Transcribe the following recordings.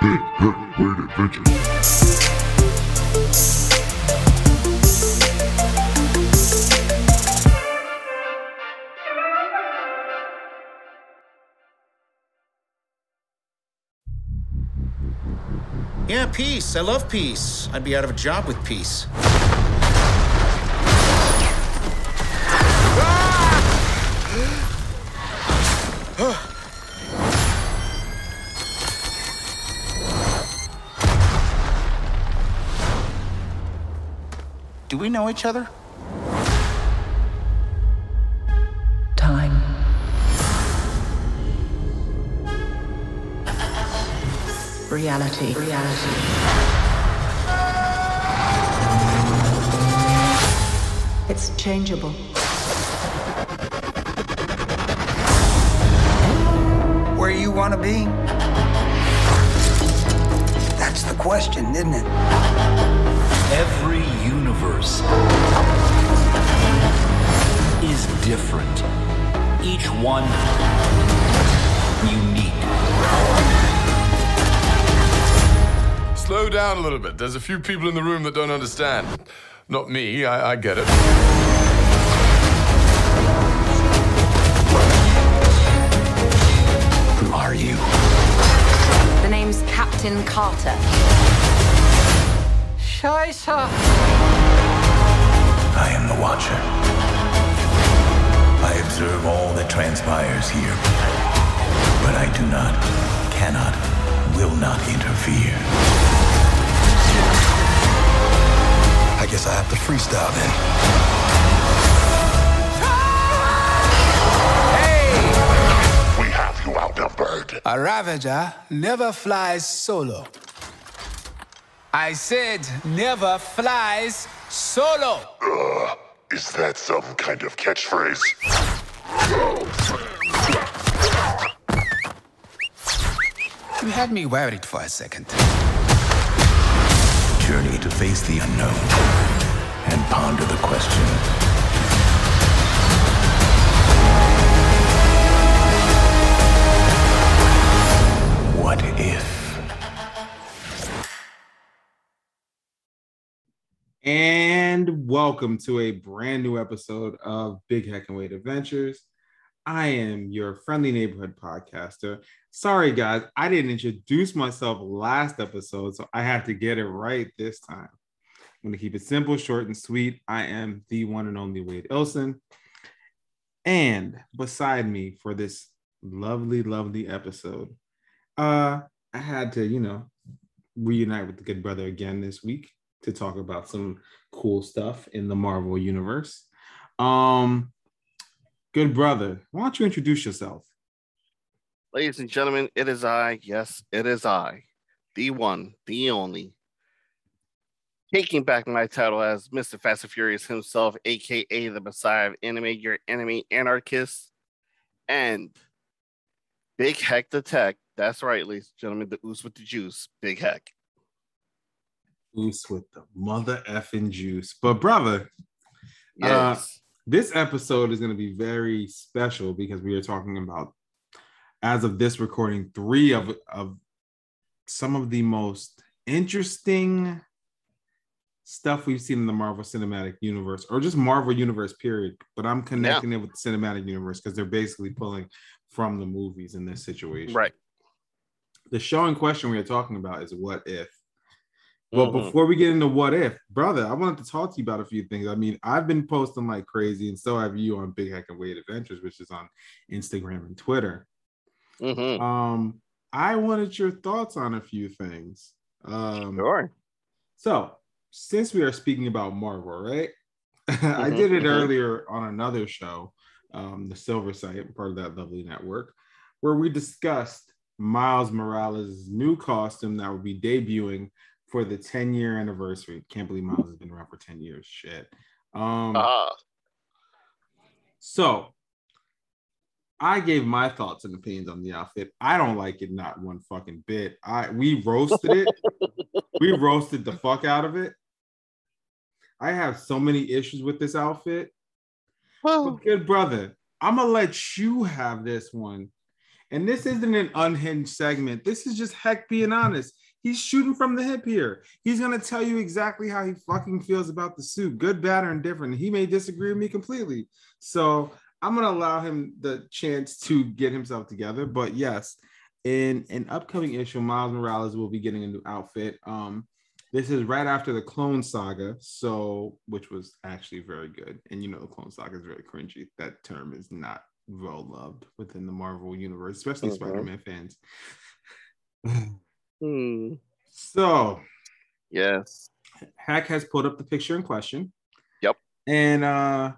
Big Heavyweight Adventures. Yeah, peace. I love peace. I'd be out of a job with peace. Know each other? Time. Reality. Reality. It's changeable. Where you want to be? That's the question, isn't it? Every universe is different. Each one unique. Slow down a little bit. There's a few people in the room that don't understand. Not me, I, I get it. Who are you? The name's Captain Carter. Scheiße. I am the Watcher. I observe all that transpires here. But I do not, cannot, will not interfere. I guess I have to freestyle then. Hey! We have you outnumbered. A Ravager never flies solo. I said never flies solo. Uh, is that some kind of catchphrase? You had me worried for a second. Journey to face the unknown and ponder the question. And welcome to a brand new episode of Big Heck and Weight Adventures. I am your friendly neighborhood podcaster. Sorry, guys, I didn't introduce myself last episode, so I have to get it right this time. I'm going to keep it simple, short, and sweet. I am the one and only Wade Ilson. And beside me for this lovely, lovely episode, uh, I had to, you know, reunite with the good brother again this week to talk about some cool stuff in the Marvel universe. Um, good brother, why don't you introduce yourself? Ladies and gentlemen, it is I. Yes, it is I, the one, the only. Taking back my title as Mr. Fast and Furious himself, aka the Messiah of Anime, your enemy anarchist, and Big Heck the Tech. That's right, ladies and gentlemen, the oos with the juice, Big Heck. Goose with the mother effing juice. But brother, uh, this episode is going to be very special because we are talking about, as of this recording, three of of some of the most interesting stuff we've seen in the Marvel Cinematic Universe, or just Marvel Universe, period. But I'm connecting it with the Cinematic Universe because they're basically pulling from the movies in this situation. right. The show in question we are talking about is What If. But Mhm. before we get into what if, brother, I wanted to talk to you about a few things. I mean, I've been posting like crazy, and so have you on Big Heck and Weight Adventures, which is on Instagram and Twitter. Mhm. Um, I wanted your thoughts on a few things. Um, Sure. so, since we are speaking about Marvel, right? I Mhm, did it mhm. earlier on another show, um, the Silver Site, part of that lovely network, where we discussed Miles Morales' new costume that will be debuting for the 10 year anniversary. Can't believe Miles has been around for 10 years. Shit. Um, Ah, so I gave my thoughts and opinions on the outfit. I don't like it not one fucking bit. I we roasted it. we roasted the fuck out of it. I have so many issues with this outfit. well, But good brother, I'm gonna let you have this one And this isn't an unhinged segment. This is just heck being honest. He's shooting from the hip here. He's gonna tell you exactly how he fucking feels about the suit, good, bad, or indifferent. He may disagree with me completely. So I'm gonna allow him the chance to get himself together. But yes, in an upcoming issue, Miles Morales will be getting a new outfit. Um, this is right after the Clone Saga, so which was actually very good. And you know, the Clone Saga is very cringy. That term is not well loved within the Marvel universe, especially Mhm. Spider-Man fans. Hmm. So Yes. Hack has pulled up the picture in question. Yep. And uh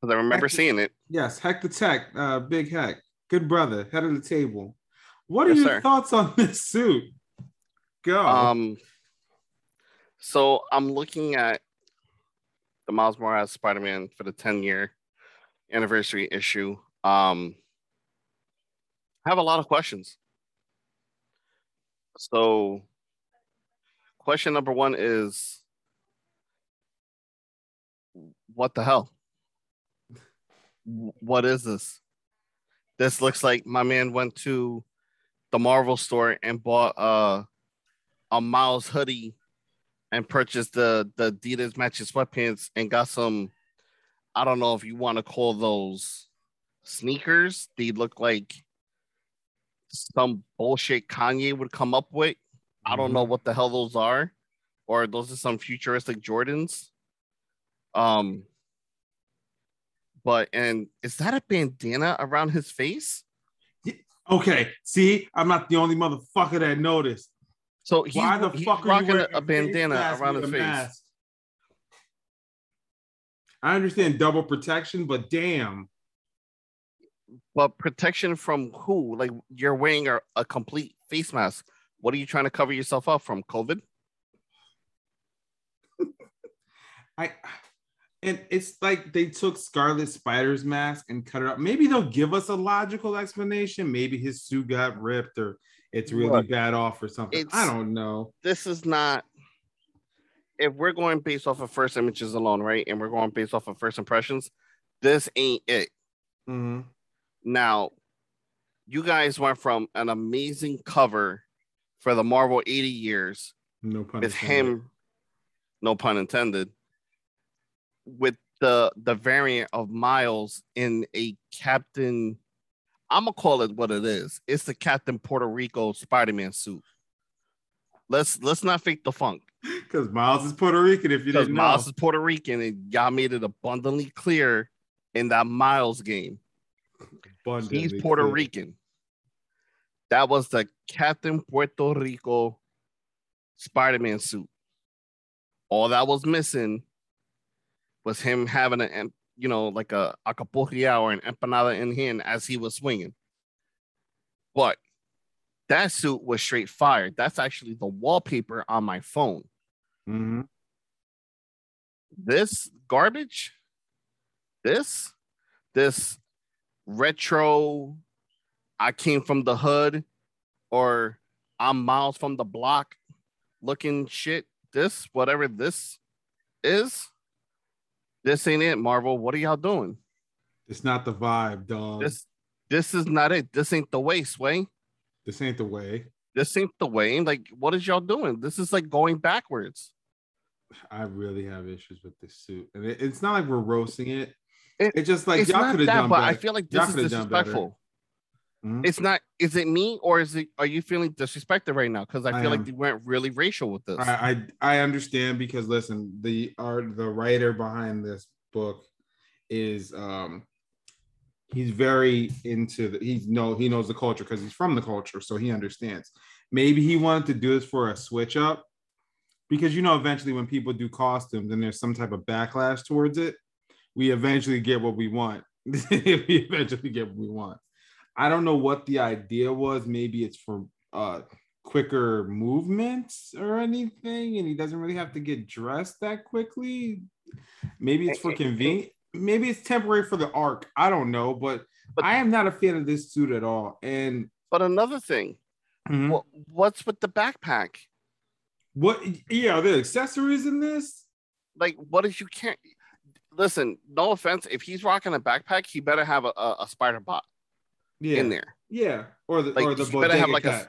'Cause I remember Heck- seeing it. yes, Hack the Tech, uh, Big Hack, good brother, head of the table. What are Yes, your sir. thoughts on this suit? Go. Um, so I'm looking at the Miles Morales Spider-Man for the 10 year anniversary issue. Um, I have a lot of questions. So, question number one is, what the hell? What is this? This looks like my man went to the Marvel store and bought uh a Miles hoodie and purchased the the Adidas matching sweatpants and got some. I don't know if you want to call those sneakers. They look like some bullshit Kanye would come up with. I don't know what the hell those are, or those are some futuristic Jordans. Um, but and is that a bandana around his face? okay, see, I'm not the only motherfucker that noticed. So he's, Why the he's fuck are you rocking wearing a, a bandana around his face. mask? I understand double protection, but damn. But protection from who? Like you're wearing a, a complete face mask. What are you trying to cover yourself up from? COVID? I and it's like they took Scarlet Spider's mask and cut it up. Maybe they'll give us a logical explanation. Maybe his suit got ripped or it's really Look, bad off or something. I don't know. This is not. If we're going based off of first images alone, right, and we're going based off of first impressions, this ain't it. Mhm. Now, you guys went from an amazing cover for the Marvel 80 years No pun with intended. him, no pun intended, with the the variant of Miles in a Captain. I'm gonna call it what it is. It's the Captain Puerto Rico Spider-Man suit. Let's let's not fake the funk. Because Miles is Puerto Rican, if you didn't know, Miles is Puerto Rican, and y'all made it abundantly clear in that Miles game. Abundantly He's Puerto clear. Rican. That was the Captain Puerto Rico Spider-Man suit. All that was missing was him having an, em- you know, like a acapulco or an empanada in hand as he was swinging. But that suit was straight fire. That's actually the wallpaper on my phone. Mhm. This garbage, this, this retro, I came from the hood, or I'm Miles from the block looking shit. This, whatever this is, this ain't it, Marvel. What are y'all doing? It's not the vibe, dog. This, this is not it. This ain't the way, Sway. this ain't the way. This ain't the way. Like, what is y'all doing? This is like going backwards. I really have issues with this suit. And it- it's not like we're roasting it. It- it's just like it's y'all could have that, done but better. I feel like Y'all this is done better. disrespectful. Mhm. It's not. Is it me or is it? Are you feeling disrespected right now? Because I I feel like am. they went really racial with this. I, I I understand because listen, the art the writer behind this book is um he's very into the he's no he knows the culture because he's from the culture, so he understands. Maybe he wanted to do this for a switch up because you know eventually when people do costumes and there's some type of backlash towards it, we eventually get what we want. we eventually get what we want. I don't know what the idea was. Maybe it's for uh quicker movements or anything, and he doesn't really have to get dressed that quickly. Maybe it's for convenience. Maybe it's temporary for the arc. I don't know, but, I am not a fan of this suit at all. And but another thing, Mhm. what, what's with the backpack? what? Yeah, are there accessories in this? Like, what if you can't? Listen, no offense. If he's rocking a backpack, he better have a, a, a spider bot Yeah. in there. Yeah, or the Like, or the he better have like a- cat.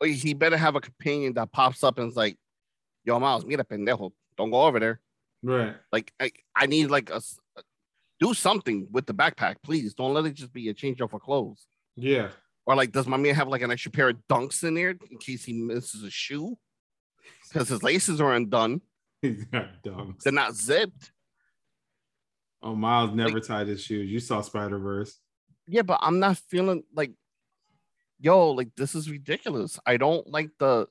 Or he better have a companion that pops up and is like, "Yo, Miles, meet mira pendejo, don't go over there." right. Like, I, I need like a do something with the backpack, please. Don't let it just be a change of clothes. Yeah, Or like, does my man have like an extra pair of dunks in there in case he misses a shoe? Because his laces are undone. he's got dunks. They're not zipped. Oh, Miles never tied his shoes. You saw Spider Verse. Yeah, but I'm not feeling like, yo, like this is ridiculous. I don't like the,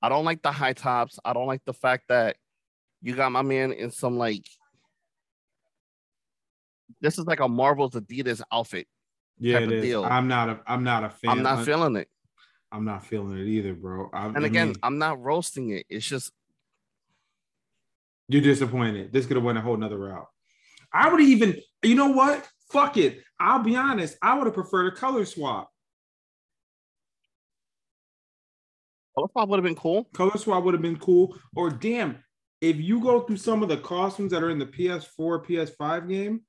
I don't like the high tops. I don't like the fact that you got my man in some like, this is like a Marvel's Adidas outfit. Yeah, type it of is. deal. I'm not a. I'm not a fan. I'm not I- feeling it. I'm not feeling it either, bro. I, And I again, mean, I'm not roasting it. It's just you're disappointed. This could have went a whole nother route. I would even. You know what? Fuck it. I'll be honest. I would have preferred a color swap. color swap would have been cool. Color swap would have been cool. Or damn, if you go through some of the costumes that are in the PS4, PS5 game,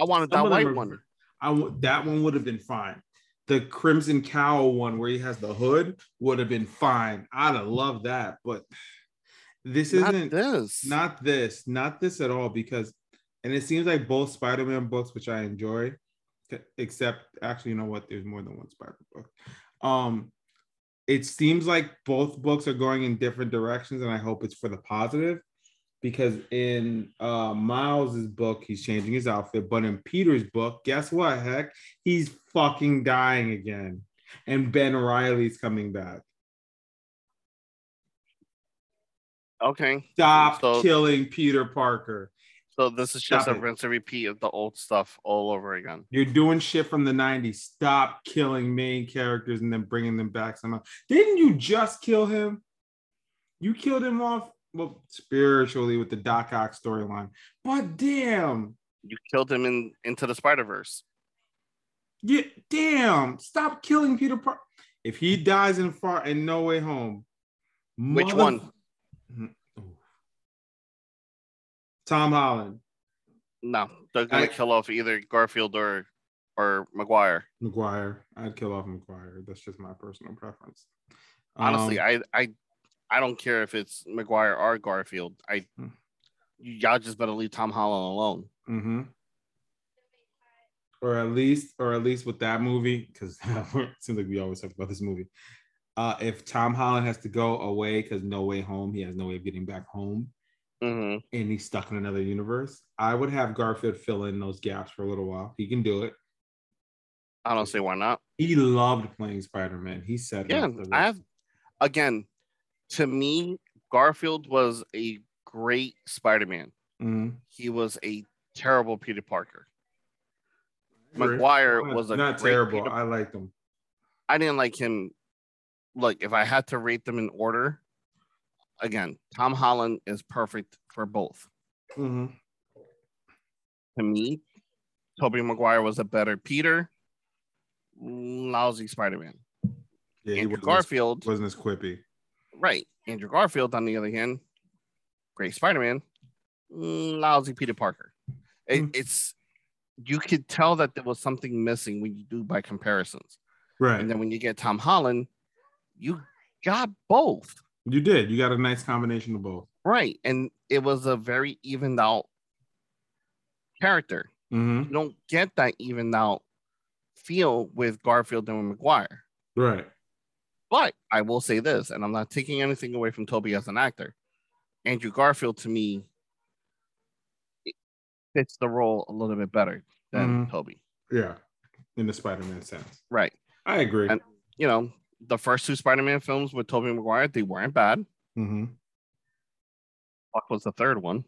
I wanted that white are- one. I w- that one would have been fine. The Crimson Cowl one where he has the hood would have been fine. I'd have loved that, but this Not isn't this. not this, not this at all. Because, and it seems like both Spider-Man books, which I enjoy, except actually, you know what? There's more than one Spider book. Um, it seems like both books are going in different directions, and I hope it's for the positive. Because in uh Miles's book, he's changing his outfit, but in Peter's book, guess what? Heck, he's fucking dying again, and Ben Reilly's coming back. Okay. Stop So- killing Peter Parker. So this is just Stop a it. rinse and repeat of the old stuff all over again. You're doing shit from the 90s. Stop killing main characters and then bringing them back somehow. Didn't you just kill him? You killed him off, well, spiritually with the Doc Ock storyline. But damn, You killed him in into the Spider Verse. yeah, damn, stop killing Peter Parker. If he dies in far in No Way Home, Which mother- one? Tom Holland, No, they're gonna I- kill off either Garfield or or Maguire. McGuire. I'd kill off Maguire. That's just my personal preference. Honestly, Um, I I I don't care if it's Maguire or Garfield. I Hmm. y'all just better leave Tom Holland alone. Mm-hmm. Or at least, or at least with that movie, because it seems like we always talk about this movie. Uh, if Tom Holland has to go away because no way home, he has no way of getting back home, hmm and he's stuck in another universe. I would have Garfield fill in those gaps for a little while. He can do it. I don't see why not. He loved playing Spider Man. He said, Yeah. I have again. To me, Garfield was a great Spider-Man. Mhm. He was a terrible Peter Parker. Agree. Maguire was a not terrible. Peter- I liked him. I didn't like him. Like, if I had to rate them in order, again, Tom Holland is perfect for both. Mhm. To me, Tobey Maguire was a better Peter, lousy Spider-Man. Yeah, he Andrew wasn't as- Garfield, wasn't as quippy. right? Andrew Garfield, on the other hand, great Spider-Man, lousy Peter Parker. It, Hmm. It's you could tell that there was something missing when you do by comparisons, Right. and then when you get Tom Holland, you got both. You did. You got a nice combination of both. Right. And it was a very evened out character. Mhm. You don't get that evened out feel with Garfield and with Maguire. Right. But I will say this, and I'm not taking anything away from Tobey as an actor. Andrew Garfield to me fits the role a little bit better than Mhm. Tobey. Yeah. In the Spider Man sense. Right. I agree. And you know, the first two Spider-Man films with Tobey Maguire, they weren't bad. hmm Fuck was the third one.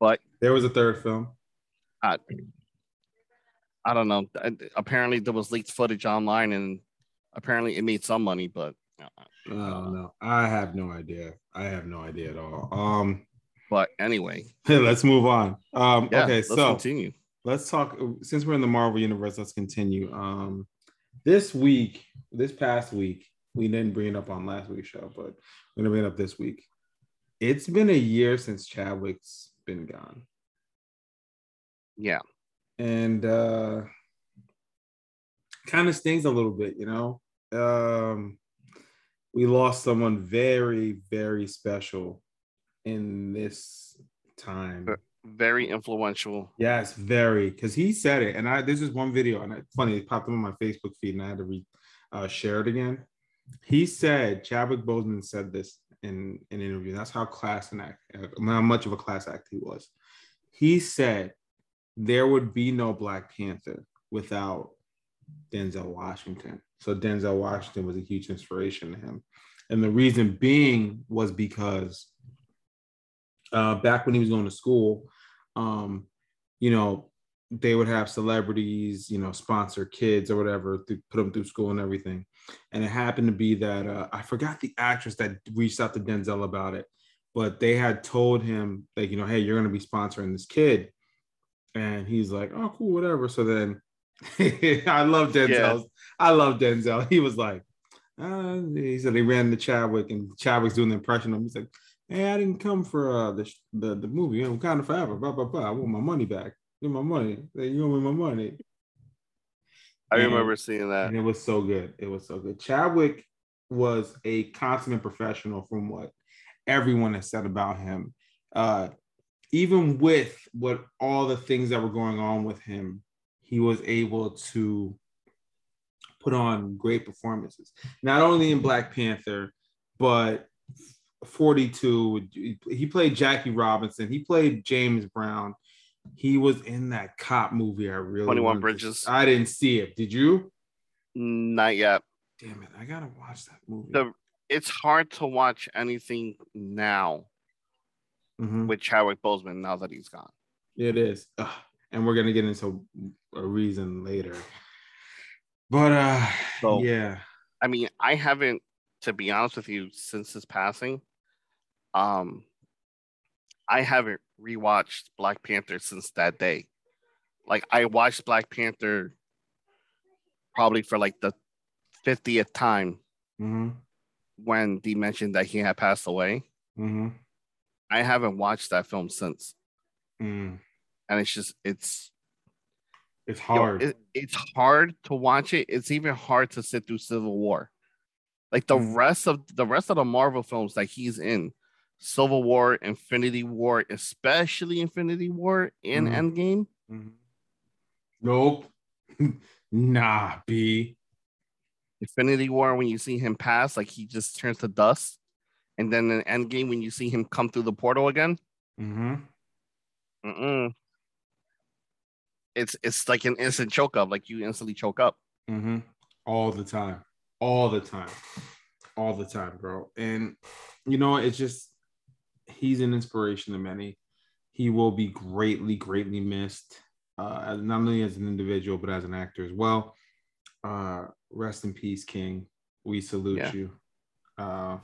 But There was a third film. I, I don't know. Apparently, there was leaked footage online, and apparently, it made some money. But uh, Oh no, I have no idea. I have no idea at all. Um, but anyway, let's move on. Um, yeah, okay, let's so continue. let's talk. Since we're in the Marvel universe, let's continue. Um, this week, this past week, we didn't bring it up on last week's show, but we're gonna bring it up this week. It's been a year since Chadwick's been gone, Yeah, and uh, kind of stings a little bit, you know. Um, we lost someone very, very special in this time. Very influential. Yes, very. Because he said it, and I this is one video, and it's funny, it popped up on my Facebook feed, and I had to re uh, share it again. He said Chadwick Boseman said this in an interview. That's how class and act, how much of a class act he was. He said there would be no Black Panther without Denzel Washington. So Denzel Washington was a huge inspiration to him. And the reason being was because uh, back when he was going to school, um, you know, they would have celebrities, you know, sponsor kids or whatever to put them through school and everything. And it happened to be that uh, I forgot the actress that reached out to Denzel about it, but they had told him like, you know, hey, you're going to be sponsoring this kid, and he's like, oh, cool, whatever. So then I love Denzel. Yeah. I love Denzel. He was like, uh, he said they ran the Chadwick, and Chadwick's doing the impression of him. He's like, hey, I didn't come for uh, the, the the movie. I'm kind of forever. Blah blah blah. I want my money back. Give my money. You owe me my money. I and, remember seeing that. And it was so good. It was so good. Chadwick was a consummate professional from what everyone has said about him. Uh, even with what all the things that were going on with him, he was able to put on great performances. Not only in Black Panther, but 42. He played Jackie Robinson. He played James Brown. He was in that cop movie. I really 21 Bridges. I didn't see it. Did you? Not yet. Damn it. I gotta watch that movie. The, it's hard to watch anything now mm-hmm. with Chadwick Boseman now that he's gone. It is. Ugh. And we're gonna get into a reason later. But uh so, yeah. I mean, I haven't, to be honest with you, since his passing, um, I haven't rewatched Black Panther since that day. Like I watched Black Panther probably for like the 50th time mm-hmm. when Dee mentioned that he had passed away. Mm-hmm. I haven't watched that film since. Mm. And it's just it's it's hard. You know, it, it's hard to watch it. It's even hard to sit through Civil War. Like the mm. rest of the rest of the Marvel films that he's in, Civil War, Infinity War, especially Infinity War in mm-hmm. Endgame. Mm-hmm. Nope. nah, B. Infinity War, when you see him pass, like he just turns to dust. And then in Endgame, when you see him come through the portal again. Mm-hmm. Mm-mm. It's it's like an instant choke up, like you instantly choke up. Mm-hmm. All the time. All the time. All the time, bro. And you know, it's just he's an inspiration to many. He will be greatly, greatly missed, uh, not only as an individual but as an actor as well. Uh, rest in peace, King. We salute yeah. you. Uh,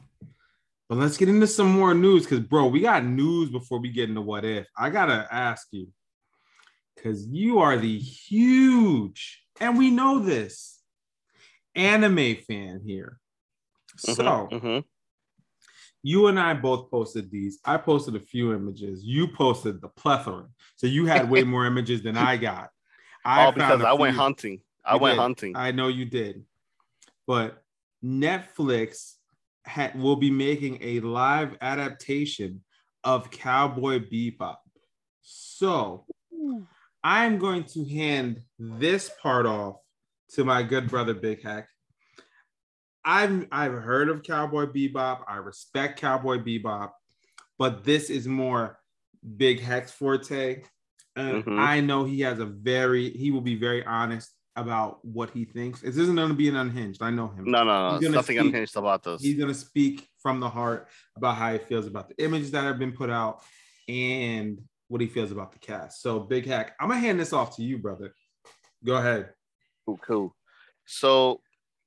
but let's get into some more news because, bro, we got news before we get into what if. I gotta ask you because you are the huge, and we know this, anime fan here. Mm-hmm, so. Mm-hmm you and I both posted these. I posted a few images. You posted the plethora. So you had way more images than I got. I oh, because I went hunting. I went did. hunting. I know you did. But Netflix ha- will be making a live adaptation of Cowboy Bebop. So I'm going to hand this part off to my good brother Big Hack I've I've heard of Cowboy Bebop. I respect Cowboy Bebop, but this is more Big Hex forte. And mm-hmm. I know he has a very he will be very honest about what he thinks. This isn't going to be an unhinged. I know him. No, no, no. Nothing speak, unhinged about this. He's going to speak from the heart about how he feels about the images that have been put out and what he feels about the cast. So, Big Hack, I'm gonna hand this off to you, brother. Go ahead. Cool, cool. So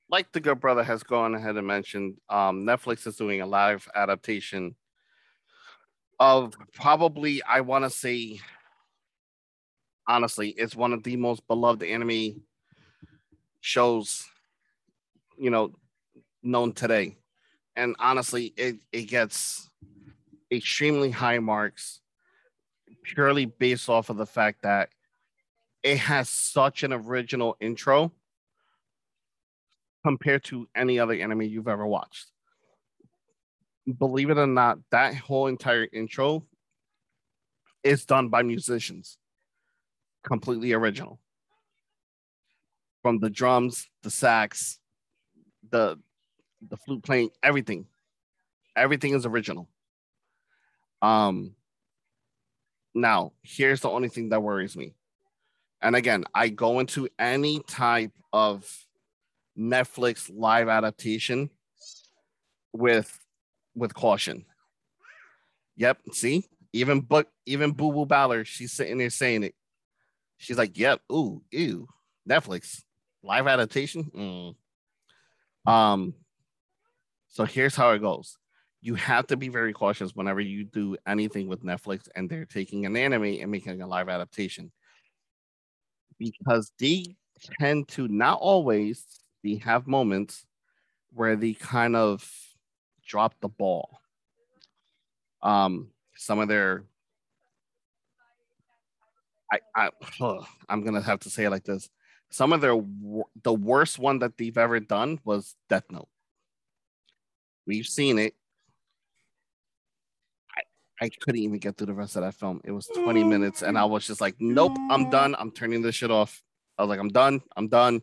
like the good brother has gone ahead and mentioned, um, Netflix is doing a live adaptation of probably, I want to say, honestly, it's one of the most beloved anime shows, you know, known today. And honestly, it, it gets extremely high marks purely based off of the fact that it has such an original intro compared to any other anime you've ever watched. Believe it or not, that whole entire intro is done by musicians, completely original. From the drums, the sax, the the flute playing, everything, everything is original. Um. Now, here's the only thing that worries me. And again, I go into any type of Netflix live adaptation with with caution. Yep, see? Even but even Boo Boo Ballard, she's sitting there saying it. She's like, "Yep, ooh, ew, Netflix live adaptation." Mm. Um, so here's how it goes. You have to be very cautious whenever you do anything with Netflix and they're taking an anime and making a live adaptation because they tend to not always they have moments where they kind of drop the ball. Um, some of their I, I I'm gonna have to say it like this. Some of their the worst one that they've ever done was Death Note. We've seen it. I, I couldn't even get through the rest of that film. It was 20 minutes, and I was just like, nope, I'm done. I'm turning this shit off. I was like, I'm done. I'm done.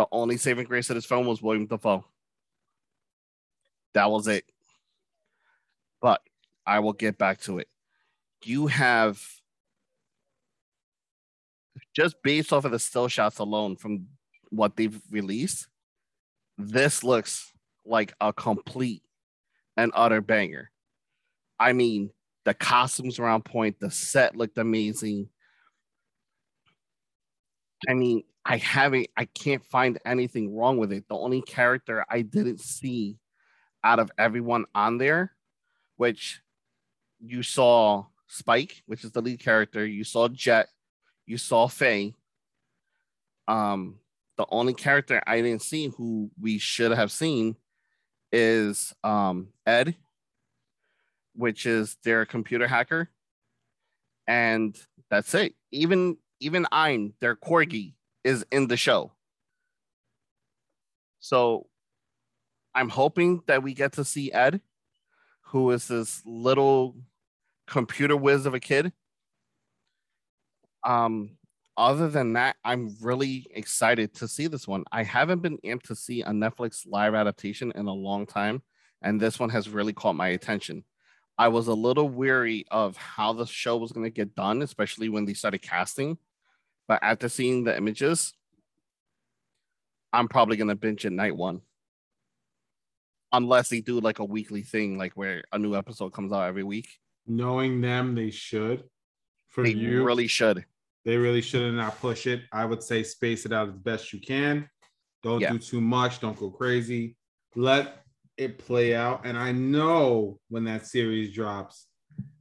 The only saving grace of this film was William Dafoe. That was it. But I will get back to it. You have just based off of the still shots alone from what they've released, this looks like a complete and utter banger. I mean, the costumes were on point, the set looked amazing. I mean, I haven't, I can't find anything wrong with it. The only character I didn't see out of everyone on there, which you saw Spike, which is the lead character, you saw Jet, you saw Faye. Um, the only character I didn't see who we should have seen is um Ed, which is their computer hacker. And that's it. Even even Ein, their corgi, is in the show. So I'm hoping that we get to see Ed, who is this little computer whiz of a kid. Um, other than that, I'm really excited to see this one. I haven't been amped to see a Netflix live adaptation in a long time, and this one has really caught my attention. I was a little weary of how the show was going to get done, especially when they started casting. But after seeing the images, I'm probably going to binge it night one unless they do like a weekly thing, like where a new episode comes out every week. Knowing them, they should. For they you, really should. They really should not push it. I would say space it out as best you can. Don't yeah. do too much. Don't go crazy. Let it play out. And I know when that series drops,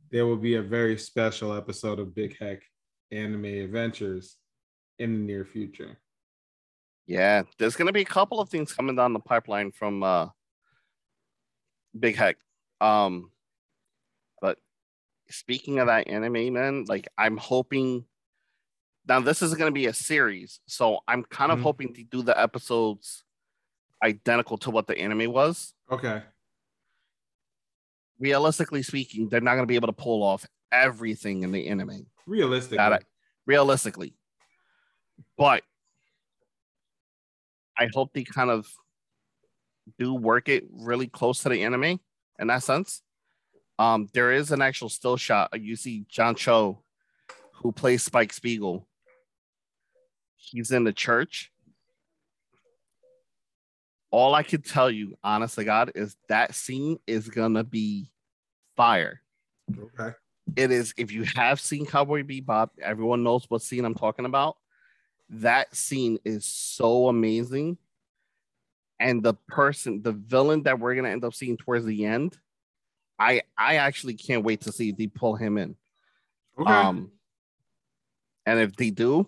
there will be a very special episode of Big Heck Anime Adventures in the near future. Yeah, there's gonna be a couple of things coming down the pipeline from uh Big Heck. Um, but speaking of that anime, man, like I'm hoping now this is going to be a series, so I'm kind of mm-hmm. hoping to do the episodes identical to what the anime was. Okay. Realistically speaking, they're not going to be able to pull off everything in the anime. Realistically. Realistically. But I hope they kind of do work it really close to the anime in that sense. Um, there is an actual still shot. You see John Cho, who plays Spike Spiegel. He's in the church. All I can tell you, honest to God, is that scene is gonna be fire. Okay. It is. If you have seen Cowboy Bebop, everyone knows what scene I'm talking about. That scene is so amazing and the person, the villain that we're gonna end up seeing towards the end, I I actually can't wait to see if they pull him in. Okay. Um, and if they do,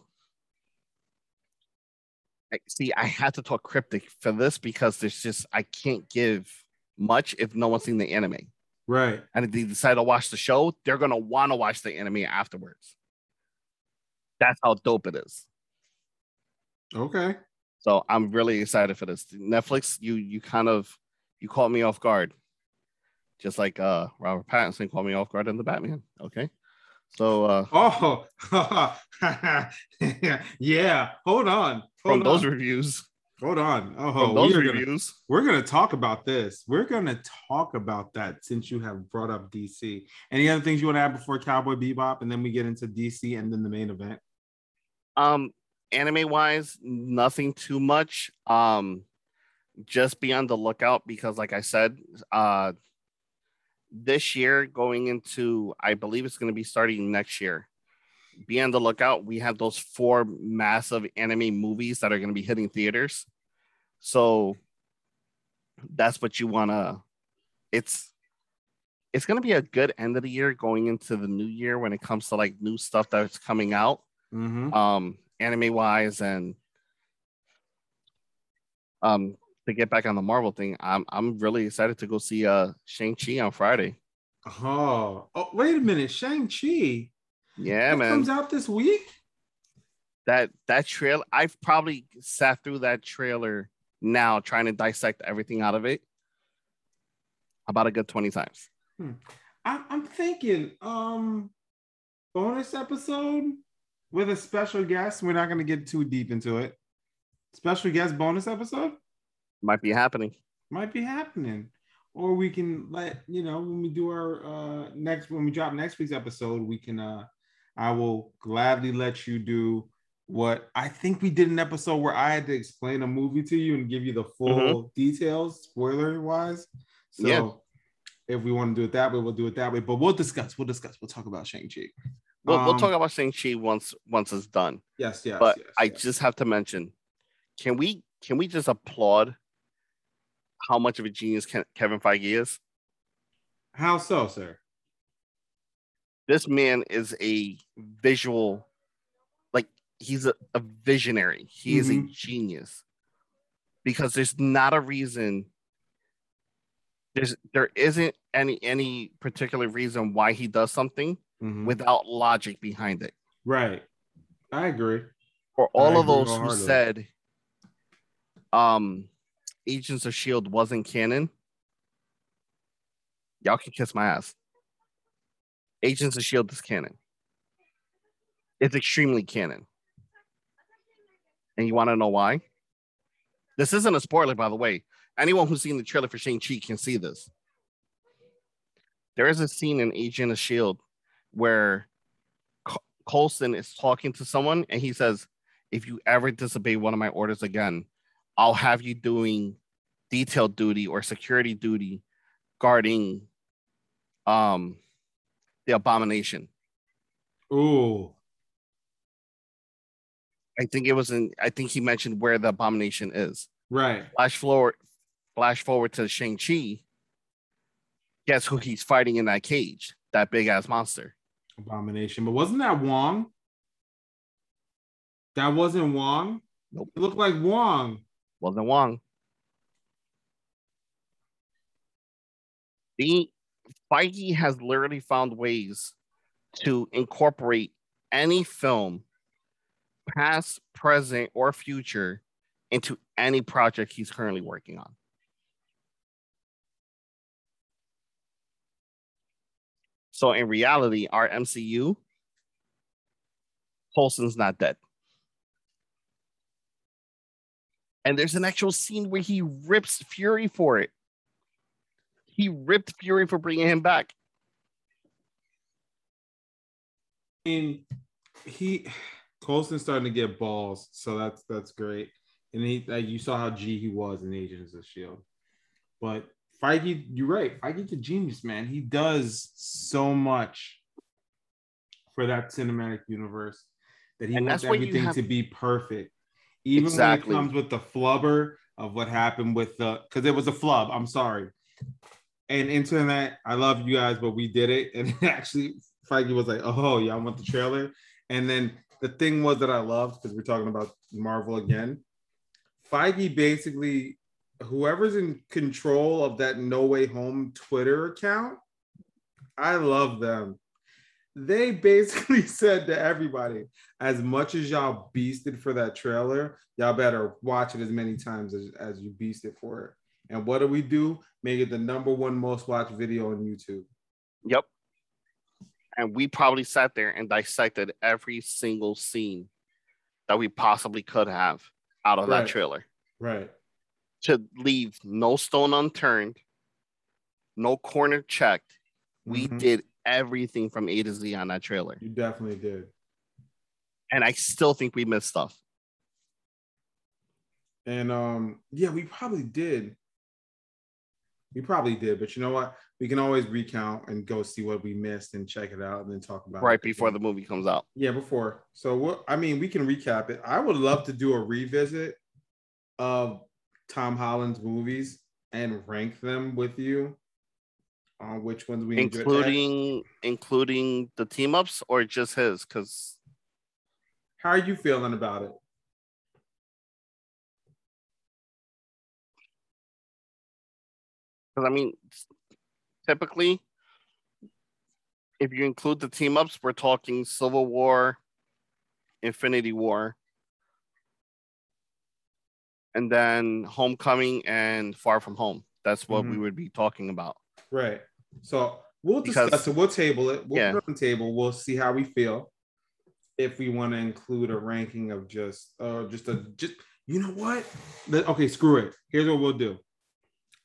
I, see, I had to talk cryptic for this because there's just I can't give much if no one's seen the anime. Right. And if they decide to watch the show, they're gonna want to watch the anime afterwards. That's how dope it is. Okay. So I'm really excited for this. Netflix, you you kind of you caught me off guard. Just like uh Robert Pattinson caught me off guard in the Batman. Okay. So uh Oh yeah. Hold on. Hold from those reviews, Hold on. Oh, from those we are gonna- reviews, we're gonna talk about this. We're gonna talk about that since you have brought up DC. Any other things you want to add before Cowboy Bebop, and then we get into DC and then the main event? um anime wise, nothing too much. Um just be on the lookout because like I said, uh this year going into I believe it's gonna be starting next year. Be on the lookout. We have those four massive anime movies that are gonna be hitting theaters. So that's what you wanna it's it's gonna be a good end of the year going into the new year when it comes to like new stuff that's coming out Mm-hmm. um anime wise and um to get back on the Marvel thing, I'm I'm really excited to go see uh Shang-Chi on Friday. Oh, oh, wait a minute, Shang Chi. Yeah, that man. comes out this week. That that trailer I've probably sat through that trailer now trying to dissect everything out of it about a good 20 times. I'm, I'm thinking, um, bonus episode with a special guest. We're not gonna get too deep into it. Special guest bonus episode Might be happening. might be happening, or we can let you know when we do our uh next when we drop next week's episode. We can uh, I will gladly let you do what I think we did an episode where I had to explain a movie to you and give you the full details, spoiler wise. So Yeah. if we want to do it that way, we'll do it that way. But we'll discuss. We'll discuss. We'll talk about Shang Chi. We'll, we'll Um, talk about Shang-Chi once once it's done. Yes, yes, but yes, I yes. just have to mention, can we can we just applaud how much of a genius Ke- Kevin Feige is? How so, sir? This man is a visual, like he's a, a visionary. He is a Mhm. genius because there's not a reason. There's there isn't any any particular reason why he does something Mhm. without logic behind it. Right. I agree. for all I of those who said um Agents of Shield wasn't canon, y'all can kiss my ass. Agents of Shield is canon. It's extremely canon. And you want to know why? This isn't a spoiler, by the way. Anyone who's seen the trailer for Shang-Chi can see this. There is a scene in Agent of Shield where Coulson is talking to someone and he says, If you ever disobey one of my orders again, I'll have you doing detail duty or security duty guarding um the abomination. Ooh. I think it was in I think he mentioned where the abomination is. Right. Flash forward flash forward to Shang-Chi. Guess who he's fighting in that cage? That big ass monster. Abomination. But wasn't that Wong? That wasn't Wong? Nope. It looked like Wong. Wasn't Wong. The Feige has literally found ways to incorporate any film, past, present, or future, into any project he's currently working on. So in reality, our MCU, Coulson's not dead. And there's an actual scene where he rips Fury for it. He ripped Fury for bringing him back. And he Coulson's starting to get balls, so that's that's great. And he like you saw how G he was in Agents of Shield. But Feige, you're right. Feige's a genius, man. He does so much for that cinematic universe that he And wants that's why you everything have- to be perfect. Even Exactly. when it comes with the flubber of what happened with the because it was a flub. I'm sorry. And internet, I love you guys, but we did it. And actually, Feige was like, "Oh, y'all want the trailer?" And then the thing was that I loved because we're talking about Marvel again. Feige basically, whoever's in control of that No Way Home Twitter account, I love them. they basically said to everybody, as much as y'all beasted for that trailer, y'all better watch it as many times as, as you beasted for it. And what do we do? Make it the number one most watched video on YouTube. Yep. And we probably sat there and dissected every single scene that we possibly could have out of Right. that trailer Right. To leave no stone unturned, no corner checked. We Mhm. did everything from A to Z on that trailer. You definitely did. And I still think we missed stuff. And um, yeah, we probably did. We probably did, but you know what? We can always recount and go see what we missed and check it out and then talk about right it. before the movie comes out. Yeah, before. So what I mean, we can recap it. I would love to do a revisit of Tom Holland's movies and rank them with you on which ones we including including the team ups or just his because How are you feeling about it? because i mean typically if you include the team ups we're talking civil war infinity war and then homecoming and far from home that's what we Mhm. would be talking about Right. So we'll Because- discuss it. We'll table it. We'll Yeah. put it on the table. We'll see how we feel. If we want to include a ranking of just uh just a just you know what? Okay, screw it. Here's what we'll do.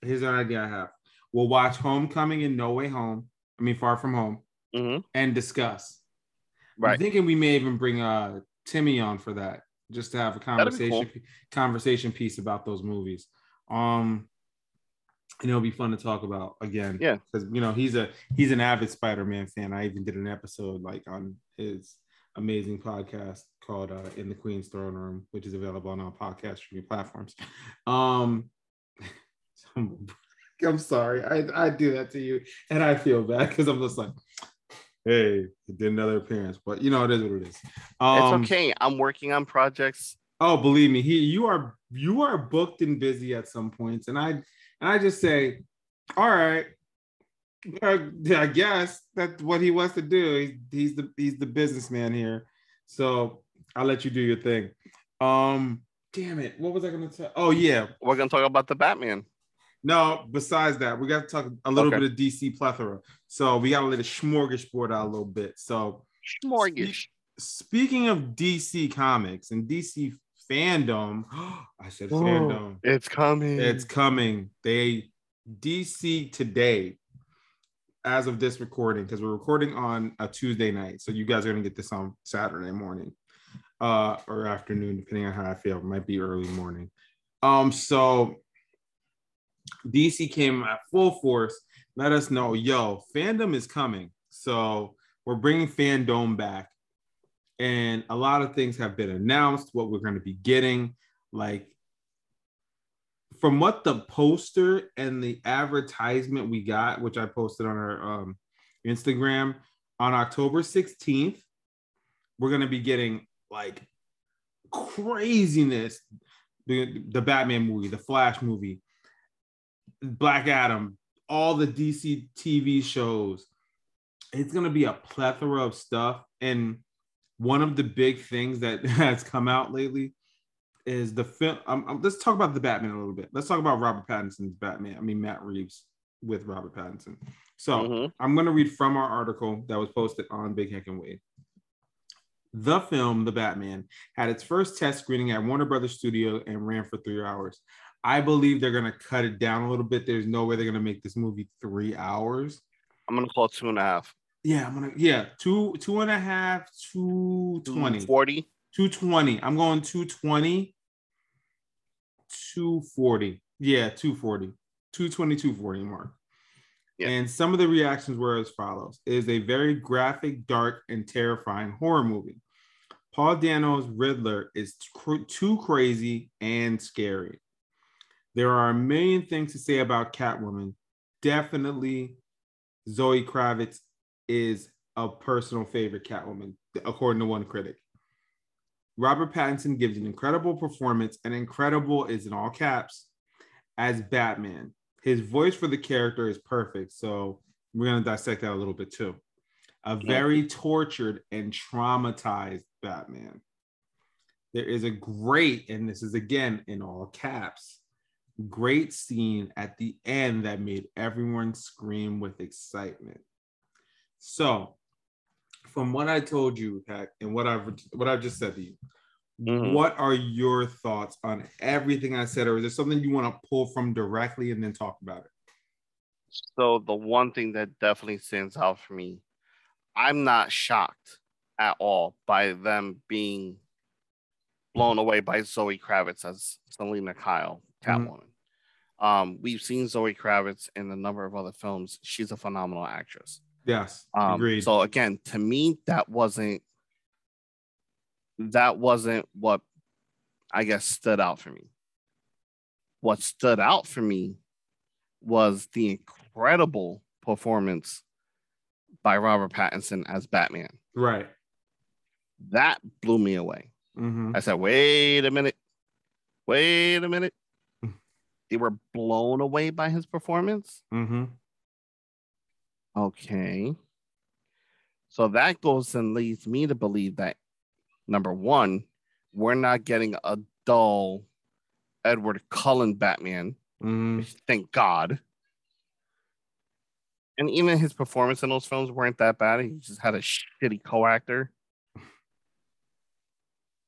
Here's an idea I have. We'll watch Homecoming and No Way Home. I mean Far From Home Mhm. and discuss. I'm thinking we may even bring uh Timmy on for that, just to have a conversation conversation piece about those movies. Um, and it'll be fun to talk about again. Yeah. because you know he's a he's an avid Spider-Man fan. I even did an episode like on his amazing podcast called uh, "In the Queen's Throne Room," which is available on all podcast streaming platforms. Um, I'm, I'm sorry, I I do that to you, and I feel bad because I'm just like. Hey, he did another appearance, but you know it is what it is. Um, it's okay i'm working on projects Oh, believe me, he you are you are booked and busy at some points, and I and I just say, all right, I guess that's what he wants to do. He's, he's the he's the businessman here, so I'll let you do your thing. Um, damn it, what was I gonna tell? Oh yeah, we're gonna talk about the batman no. Besides that, we got to talk a little Okay. bit of DC plethora. So we got to let a smorgasbord out a little bit. So mortgage speaking of DC comics and DC fandom, I said fandom. it's coming It's coming. They DC today, as of this recording, because we're recording on a Tuesday night. So you guys are gonna get this on Saturday morning, uh, or afternoon, depending on how I feel. It might be early morning. Um, so DC came at full force. Let us know, yo, fandom is coming. So we're bringing fandom back, and a lot of things have been announced. What we're going to be getting, like from what the poster and the advertisement we got, which I posted on our um, Instagram on October 16th, we're gonna be getting like craziness. The, the Batman movie, the Flash movie, Black Adam, all the DC TV shows. It's gonna be a plethora of stuff. And one of the big things that has come out lately is the film. Um, um, let's talk about the Batman a little bit. Let's talk about Robert Pattinson's Batman. I mean Matt Reeves with Robert Pattinson. So Mhm. I'm going to read from our article that was posted on Big Heck and Wade. The film, The Batman, had its first test screening at Warner Brothers Studio and ran for three hours. I believe they're going to cut it down a little bit. There's no way they're going to make this movie three hours. i'm gonna call it two and a half Yeah, I'm gonna yeah two two and a half two twenty 40 220. I'm going 220, 240. Yeah, 240. 220, 240 mark. Yeah. And some of the reactions were as follows It is a very graphic, dark, and terrifying horror movie. Paul Dano's Riddler is cr- too crazy and scary. There are a million things to say about Catwoman. Definitely, Zoe Kravitz is a personal favorite Catwoman, according to one critic. Robert Pattinson gives an incredible performance, and incredible is in all caps, as Batman. His voice for the character is perfect. So we're going to dissect that a little bit too. a very tortured and traumatized Batman. There is a great, and this is again in all caps, great scene at the end that made everyone scream with excitement. So, from what I told you, Heck, and what I've what I've just said to you, Mhm. what are your thoughts on everything I said, or is there something you want to pull from directly and then talk about it? So the one thing that definitely stands out for me, I'm not shocked at all by them being blown away by Zoe Kravitz as Selina Kyle, Catwoman. Um, we've seen Zoe Kravitz in a number of other films. She's a phenomenal actress. Yes, Um, agreed. so again, to me, that wasn't that wasn't what I guess stood out for me. What stood out for me was the incredible performance by Robert Pattinson as Batman. right. That blew me away. Mhm. I said, wait a minute. Wait a minute. They were blown away by his performance. Mm-hmm. Okay. So that goes and leads me to believe that number one, we're not getting a dull Edward Cullen Batman. Which Thank God. And even his performance in those films weren't that bad. He just had a shitty co-actor.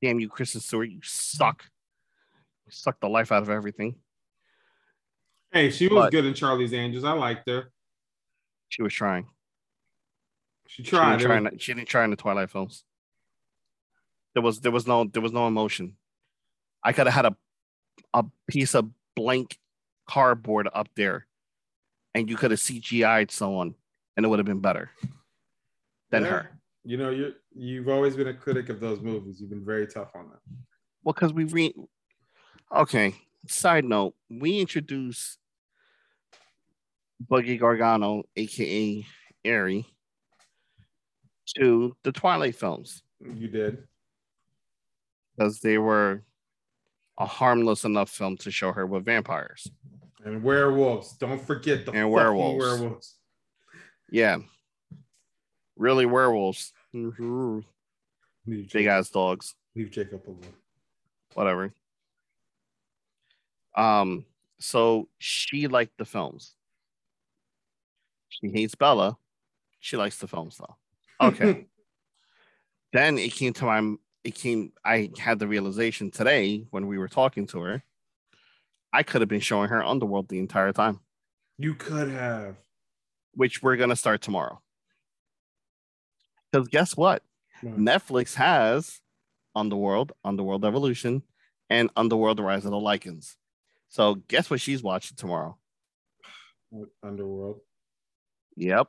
Damn you, Kristen Stewart, you suck. You suck the life out of everything. Hey, she was But- good in Charlie's Angels. I liked her. She was trying. She She tried. didn't, try in, she didn't try in the Twilight films. There was there was no there was no emotion. I could have had a a piece of blank cardboard up there, and you could have CGI'd someone, and it would have been better than Yeah. her. You know, you you've always been a critic of those movies. You've been very tough on them. Well, because we re okay. Side note: We introduced Buggy Gargano, aka Airy, to the Twilight films. You did. because they were a harmless enough film to show her with vampires. And werewolves. Don't forget the And werewolves. werewolves. Yeah, really werewolves, Leave big ass dogs, leave Jacob alone. whatever. Um, so she liked the films. She hates Bella. She likes the films though. Okay. then it came to my it came I had the realization today when we were talking to her. I could have been showing her Underworld the entire time. you could have. which we're going to start tomorrow. Because guess what? What? Netflix has Underworld, Underworld Evolution, and Underworld Rise of the Lycans. So guess what she's watching tomorrow? Underworld. Yep.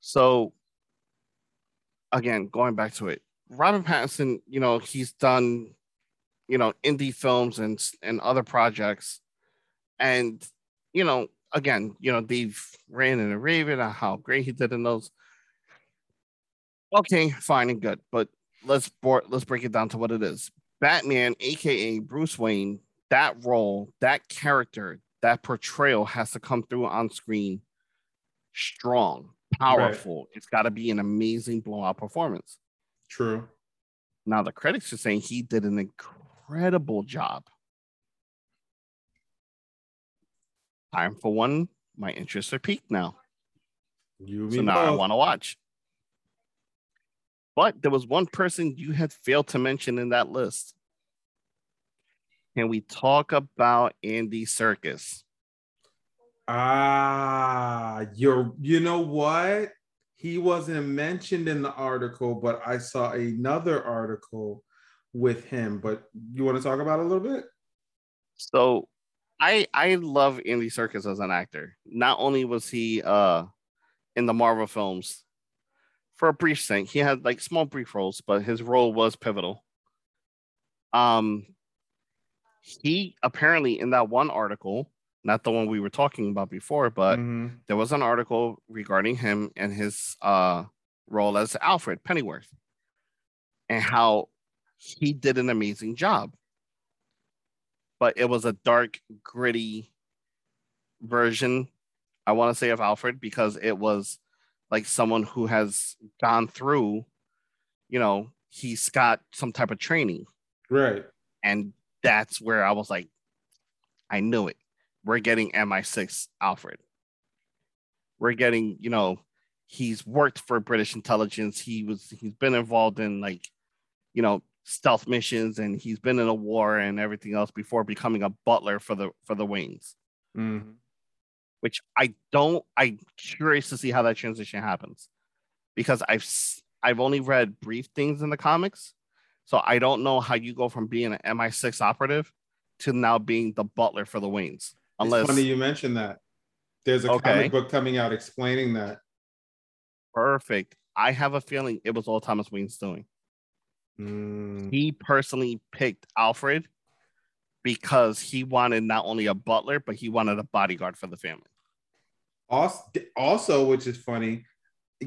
So again, going back to it, Robert Pattinson, you know, he's done, you know, indie films and and other projects, and you know, again, you know, they've ran in a raven on how great he did in those. Okay, fine and good, but let's bor- let's break it down to what it is. Batman, aka Bruce Wayne, that role, that character, that portrayal has to come through on screen strong, powerful. It's got to be an amazing blowout performance. True. Now the critics are saying he did an incredible job. Time for one. My interests are peaked now. You So now I want to watch. But there was one person you had failed to mention in that list. Can we talk about Andy Serkis? Ah, you're you know what? He wasn't mentioned in the article, but I saw another article with him. But you want to talk about a little bit? So I I love Andy Serkis as an actor. Not only was he uh in the Marvel films for a brief stint, he had like small brief roles, but his role was pivotal. Um he apparently in that one article, not the one we were talking about before, but Mhm. there was an article regarding him and his uh role as Alfred Pennyworth and how he did an amazing job but it was a dark, gritty version, I want to say, of Alfred because it was like someone who has gone through, you know, he's got some type of training. Right. And that's where I was like, I knew it. We're getting MI6 Alfred. We're getting, you know, he's worked for British intelligence. He was he's been involved in like, you know, stealth missions and he's been in a war and everything else before becoming a butler for the for the wings. Mm-hmm. Which I don't I'm curious to see how that transition happens. Because I've I've only read brief things in the comics. So I don't know how you go from being an MI6 operative to now being the butler for the wings. Unless It's funny you mentioned that. There's a Okay. comic book coming out explaining that. perfect. I have a feeling it was all Thomas Wayne's doing. Mm, He personally picked Alfred because he wanted not only a butler, but he wanted a bodyguard for the family. Also, also, which is funny,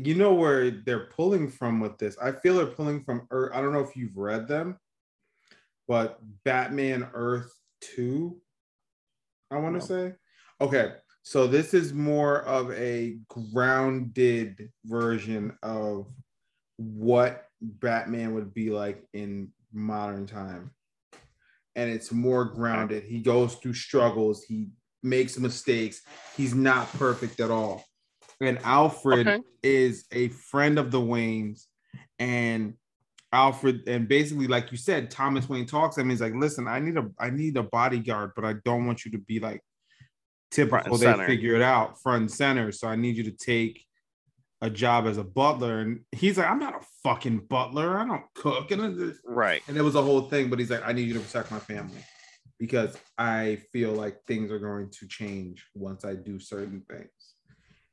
you know where they're pulling from with this. I feel they're pulling from Earth. I don't know if you've read them, but Batman Earth Two. I want to say, okay. So this is more of a grounded version of what Batman would be like in modern time. And it's more grounded. He goes through struggles, he makes mistakes. He's not perfect at all. And Alfred Okay. is a friend of the Waynes. And Alfred, and basically, like you said, Thomas Wayne talks to him. He's like, listen, I need a I need a bodyguard, but I don't want you to be like typical. They figure it out front and center. So I need you to take a job as a butler. And he's like, I'm not a fucking butler. I don't cook. And, Right. and it was a whole thing, but he's like, I need you to protect my family because I feel like things are going to change once I do certain things.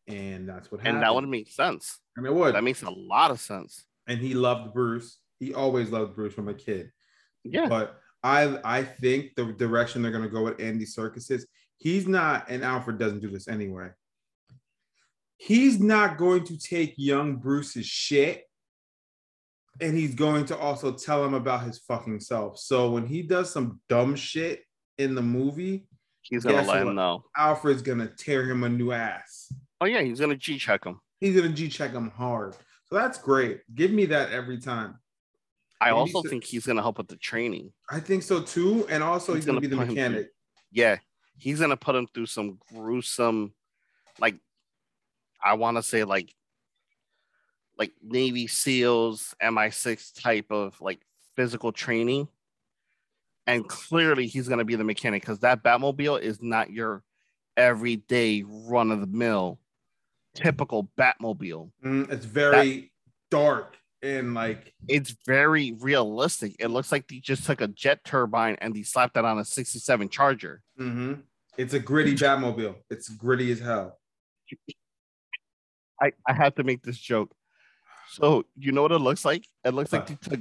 And that's what happened. And that would make sense. and it would. That makes a lot of sense. and he loved Bruce. He always loved Bruce from a kid. Yeah. But I I think the direction they're gonna go with Andy Serkis is he's not, and Alfred doesn't do this anyway. He's not going to take young Bruce's shit, and he's going to also tell him about his fucking self. So when he does some dumb shit in the movie, He's gonna let what? him know. Alfred's gonna tear him a new ass. Oh yeah, he's gonna G check him. He's gonna G check him hard. So that's great. Give me that every time. I Maybe also so- think he's gonna help with the training. I think so too. And also, he's, He's gonna, gonna be the mechanic. Yeah, he's gonna put him through some gruesome, like I want to say like like Navy SEALs, MI6 type of like physical training. And clearly, he's gonna be the mechanic because that Batmobile is not your everyday run of the mill typical Batmobile. Mm, it's very dark and like It's very realistic. It looks like they just took a jet turbine and they slapped that on a 67 Charger. mhm. it's a gritty Batmobile. It's gritty as hell. I, I have to make this joke. So you know what it looks like? It looks like they took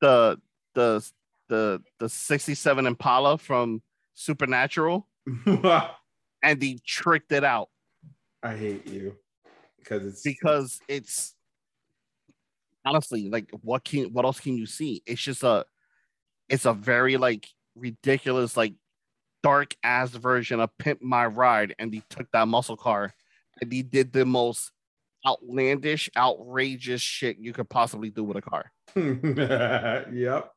the the the the 67 Impala from Supernatural and they tricked it out I hate you because it's because it's honestly like what can what else can you see? It's just a it's a very like ridiculous like dark ass version of Pimp My Ride and he took that muscle car and he did the most outlandish, outrageous shit you could possibly do with a car. yep.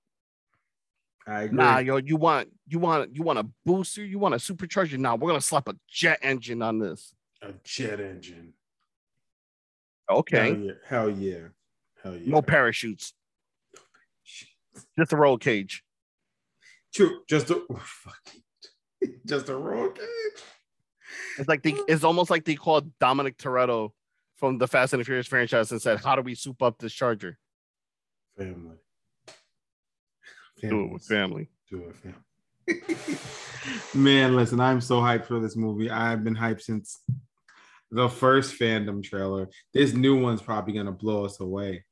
I agree. Nah, yo, you want you want you want a booster, you want a supercharger. Nah, we're gonna slap a jet engine on this. a jet engine. Okay, Hell yeah. Hell yeah. Hell yeah. no parachutes, just a roll cage. True. Just a oh, just a roll cage. It's like they, it's almost like they called Dominic Toretto from the Fast and the Furious franchise and said, "How do we soup up this charger?" Family. Do it with family. Do it, family. Man, listen, I'm so hyped for this movie. I've been hyped since the first fandom trailer. This new one's probably gonna blow us away,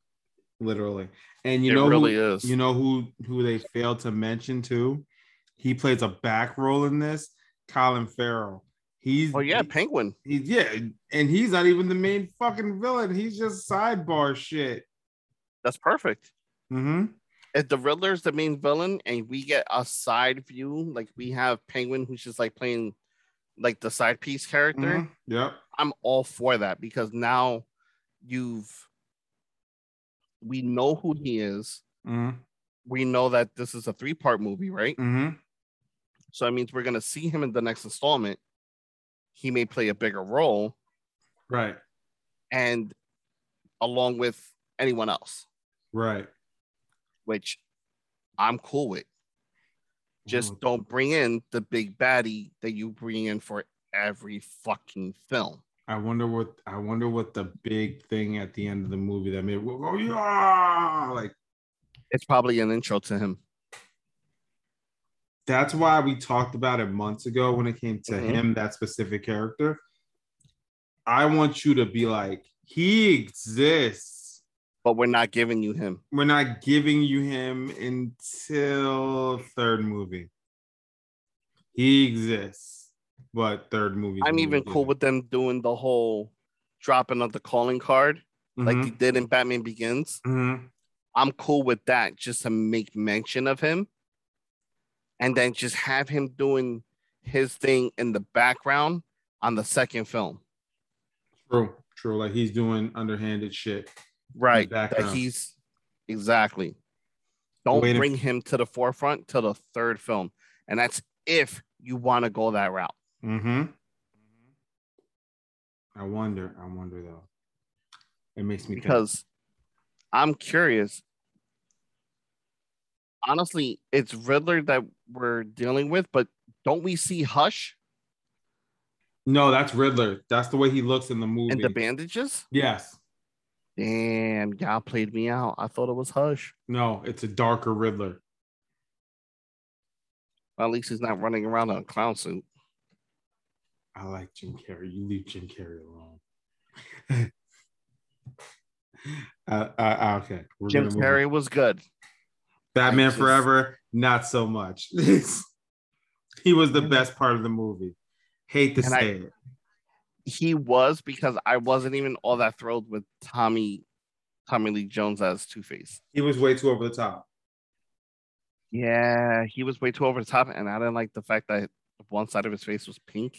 literally. And you It know, really who, is. You know who who they failed to mention too? He plays a back role in this. Colin Farrell. He's Oh yeah, Penguin. he's yeah, and he's not even the main fucking villain. He's just sidebar shit. That's perfect. Mm-hmm. If the Riddler's the main villain and we get a side view, like we have Penguin who's just like playing like the side piece character, Mhm. Yep. I'm all for that because now you've we know who he is. Mm-hmm. We know that this is a three part movie, right? Mm-hmm. So that means we're gonna see him in the next installment. He may play a bigger role, Right. and along with anyone else, Right. which I'm cool with. Just Ooh. don't bring in the big baddie that you bring in for every fucking film. I wonder what I wonder what the big thing at the end of the movie that made we'll go yeah like It's probably an intro to him. that's why we talked about it months ago when it came to Mhm. him that specific character. I want you to be like he exists. But we're not giving you him. We're not giving you him until third movie. He exists, but third movie. I'm even cool with them doing the whole dropping of the calling card like they did in Batman Begins. Mhm. I'm cool with that just to make mention of him and then just have him doing his thing in the background on the second film. true, true. Like he's doing underhanded shit. Right. That he's exactly. Don't Wait a- bring him to the forefront till the third film. And that's if you want to go that route. Mm-hmm. I wonder. I wonder though. It makes me think. because I'm curious. Honestly, it's Riddler that we're dealing with, but don't we see Hush No, that's Riddler. That's the way he looks in the movie. and the bandages? yes. Damn, y'all played me out. I thought it was Hush. No, it's a darker Riddler. At least he's not running around in a clown suit. I like Jim Carrey. You leave Jim Carrey alone. uh, uh, okay. We're Jim Carrey on. was good. Batman I just- Forever, not so much. he was the best part of the movie. Hate to And I- say it. He was because I wasn't even all that thrilled with Tommy Tommy Lee Jones as Two Face. He was way too over the top. Yeah, he was way too over the top, and I didn't like the fact that one side of his face was pink.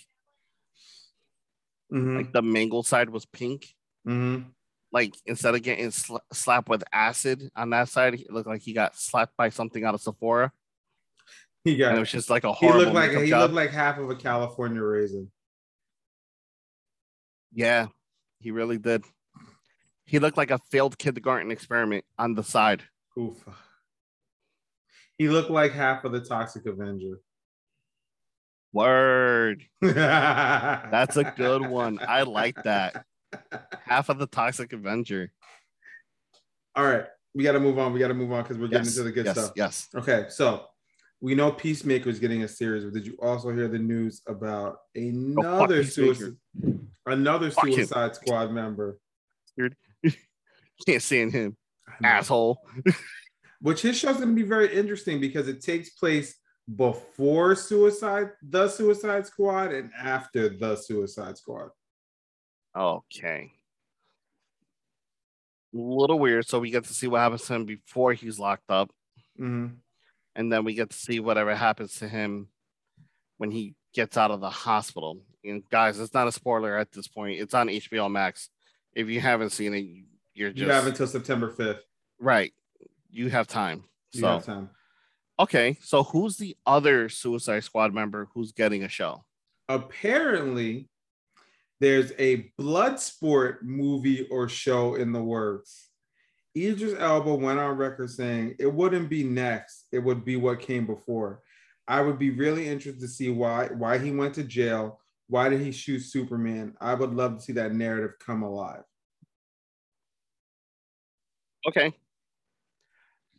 Mhm. Like the mangle side was pink. Mhm. Like instead of getting sla- slapped with acid on that side, it looked like he got slapped by something out of Sephora. He And got it was just like a he looked like he job. looked like half of a California raisin. Yeah, he really did. He looked like a failed kindergarten experiment on the side. Oof. He looked like half of the Toxic Avenger. Word. That's a good one. I like that. Half of the Toxic Avenger. All right, we got to move on. We got to move on because we're getting Yes, into the good yes, stuff. yes. Okay, so we know Peacemaker is getting a series, but did you also hear the news about another Peacemaker. suicide, another Fuck him. Suicide Squad member? Can't stand him. Asshole. Which his show's going to be very interesting because it takes place before Suicide, the Suicide Squad, and after the Suicide Squad. Okay. A little weird. So we get to see what happens to him before he's locked up. Mhm. And then we get to see whatever happens to him when he gets out of the hospital. And guys, it's not a spoiler at this point. It's on HBO Max. If you haven't seen it, you're just You have until September 5th. right. You have time. You So have time. okay, so who's the other Suicide Squad member who's getting a show? apparently there's a Bloodsport movie or show in the works. Idris Elba went on record saying it wouldn't be next, it would be what came before. I would be really interested to see why why he went to jail. Why did he shoot Superman? I would love to see that narrative come alive. Okay.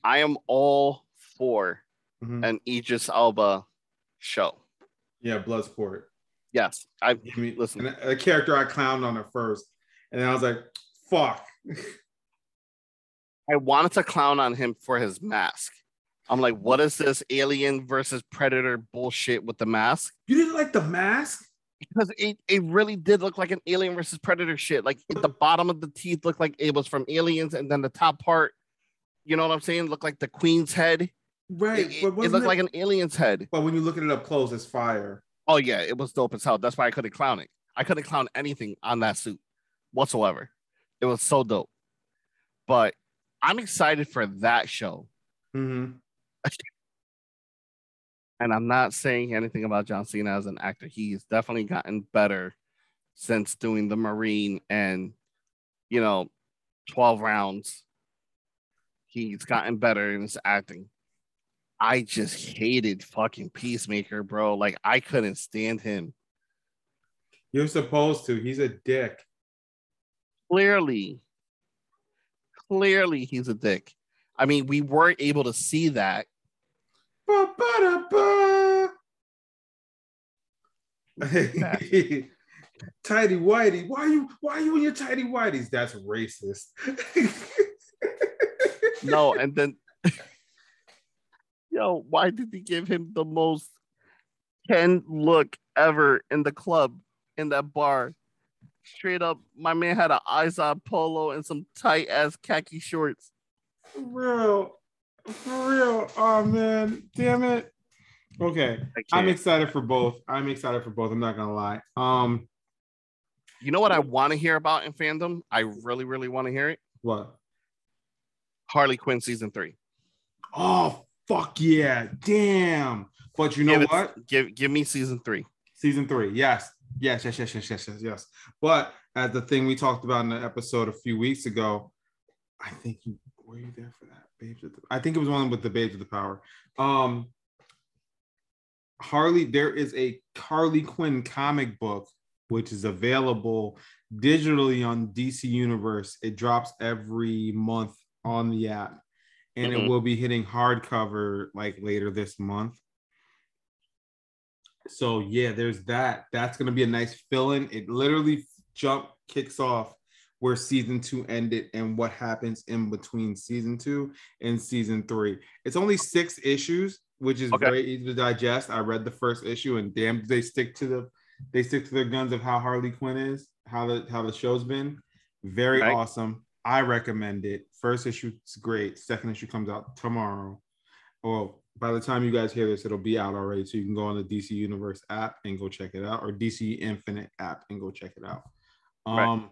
I am all for Mhm. an Idris Elba show. Yeah, Bloodsport. Yes, I I mean, listen. a, a character I clowned on at first, and then I was like, "Fuck." I wanted to clown on him for his mask. I'm like, what is this alien versus predator bullshit with the mask? You didn't like the mask? Because it, it really did look like an alien versus predator shit. Like the bottom of the teeth looked like it was from aliens, and then the top part, you know what I'm saying, looked like the queen's head. Right, It, it, looked it- like an alien's head. But when you look at it up close, it's fire. Oh yeah, it was dope as hell. That's why I couldn't clown it. I couldn't clown anything on that suit whatsoever. It was so dope. But I'm excited for that show. Mm-hmm. And I'm not saying anything about John Cena as an actor. He's definitely gotten better since doing the Marine and, you know, 12 rounds. He's gotten better in his acting. I just hated fucking Peacemaker, bro. Like, I couldn't stand him. You're supposed to. He's a dick. Clearly, clearly, he's a dick. I mean, we weren't able to see that. Tidy whitey, why are you why are you in your tidy whiteys? That's racist. no, and then yo, why did he give him the most Ken look ever in the club in that bar? Straight up, my man had an Izod polo and some tight ass khaki shorts. For real, for real. Oh man, damn it. Okay, I'm excited for both. I'm excited for both. I'm not gonna lie. Um, you know what I want to hear about in fandom? I really, really want to hear it. What? Harley Quinn season three. Oh fuck yeah! Damn. But you know give it, what? Give give me season three. Season three. Yes. Yes. Yes. Yes. Yes. Yes. Yes. Yes. But as the thing we talked about in the episode a few weeks ago, I think you were you there for that? Babes with the, I think it was one with the Babes of the Power. Um, Harley, there is a Harley Quinn comic book which is available digitally on DC Universe. It drops every month on the app, and mm-hmm. it will be hitting hardcover like later this month. So yeah, there's that. That's gonna be a nice fill-in. It literally jump kicks off where season two ended and what happens in between season two and season three. It's only six issues, which is okay. very easy to digest. I read the first issue and damn, they stick to the they stick to their guns of how Harley Quinn is, how the how the show's been. Very right. awesome. I recommend it. First issue is great. Second issue comes out tomorrow. Well, by the time you guys hear this, it'll be out already. So you can go on the DC Universe app and go check it out, or DC Infinite app and go check it out. Um, right.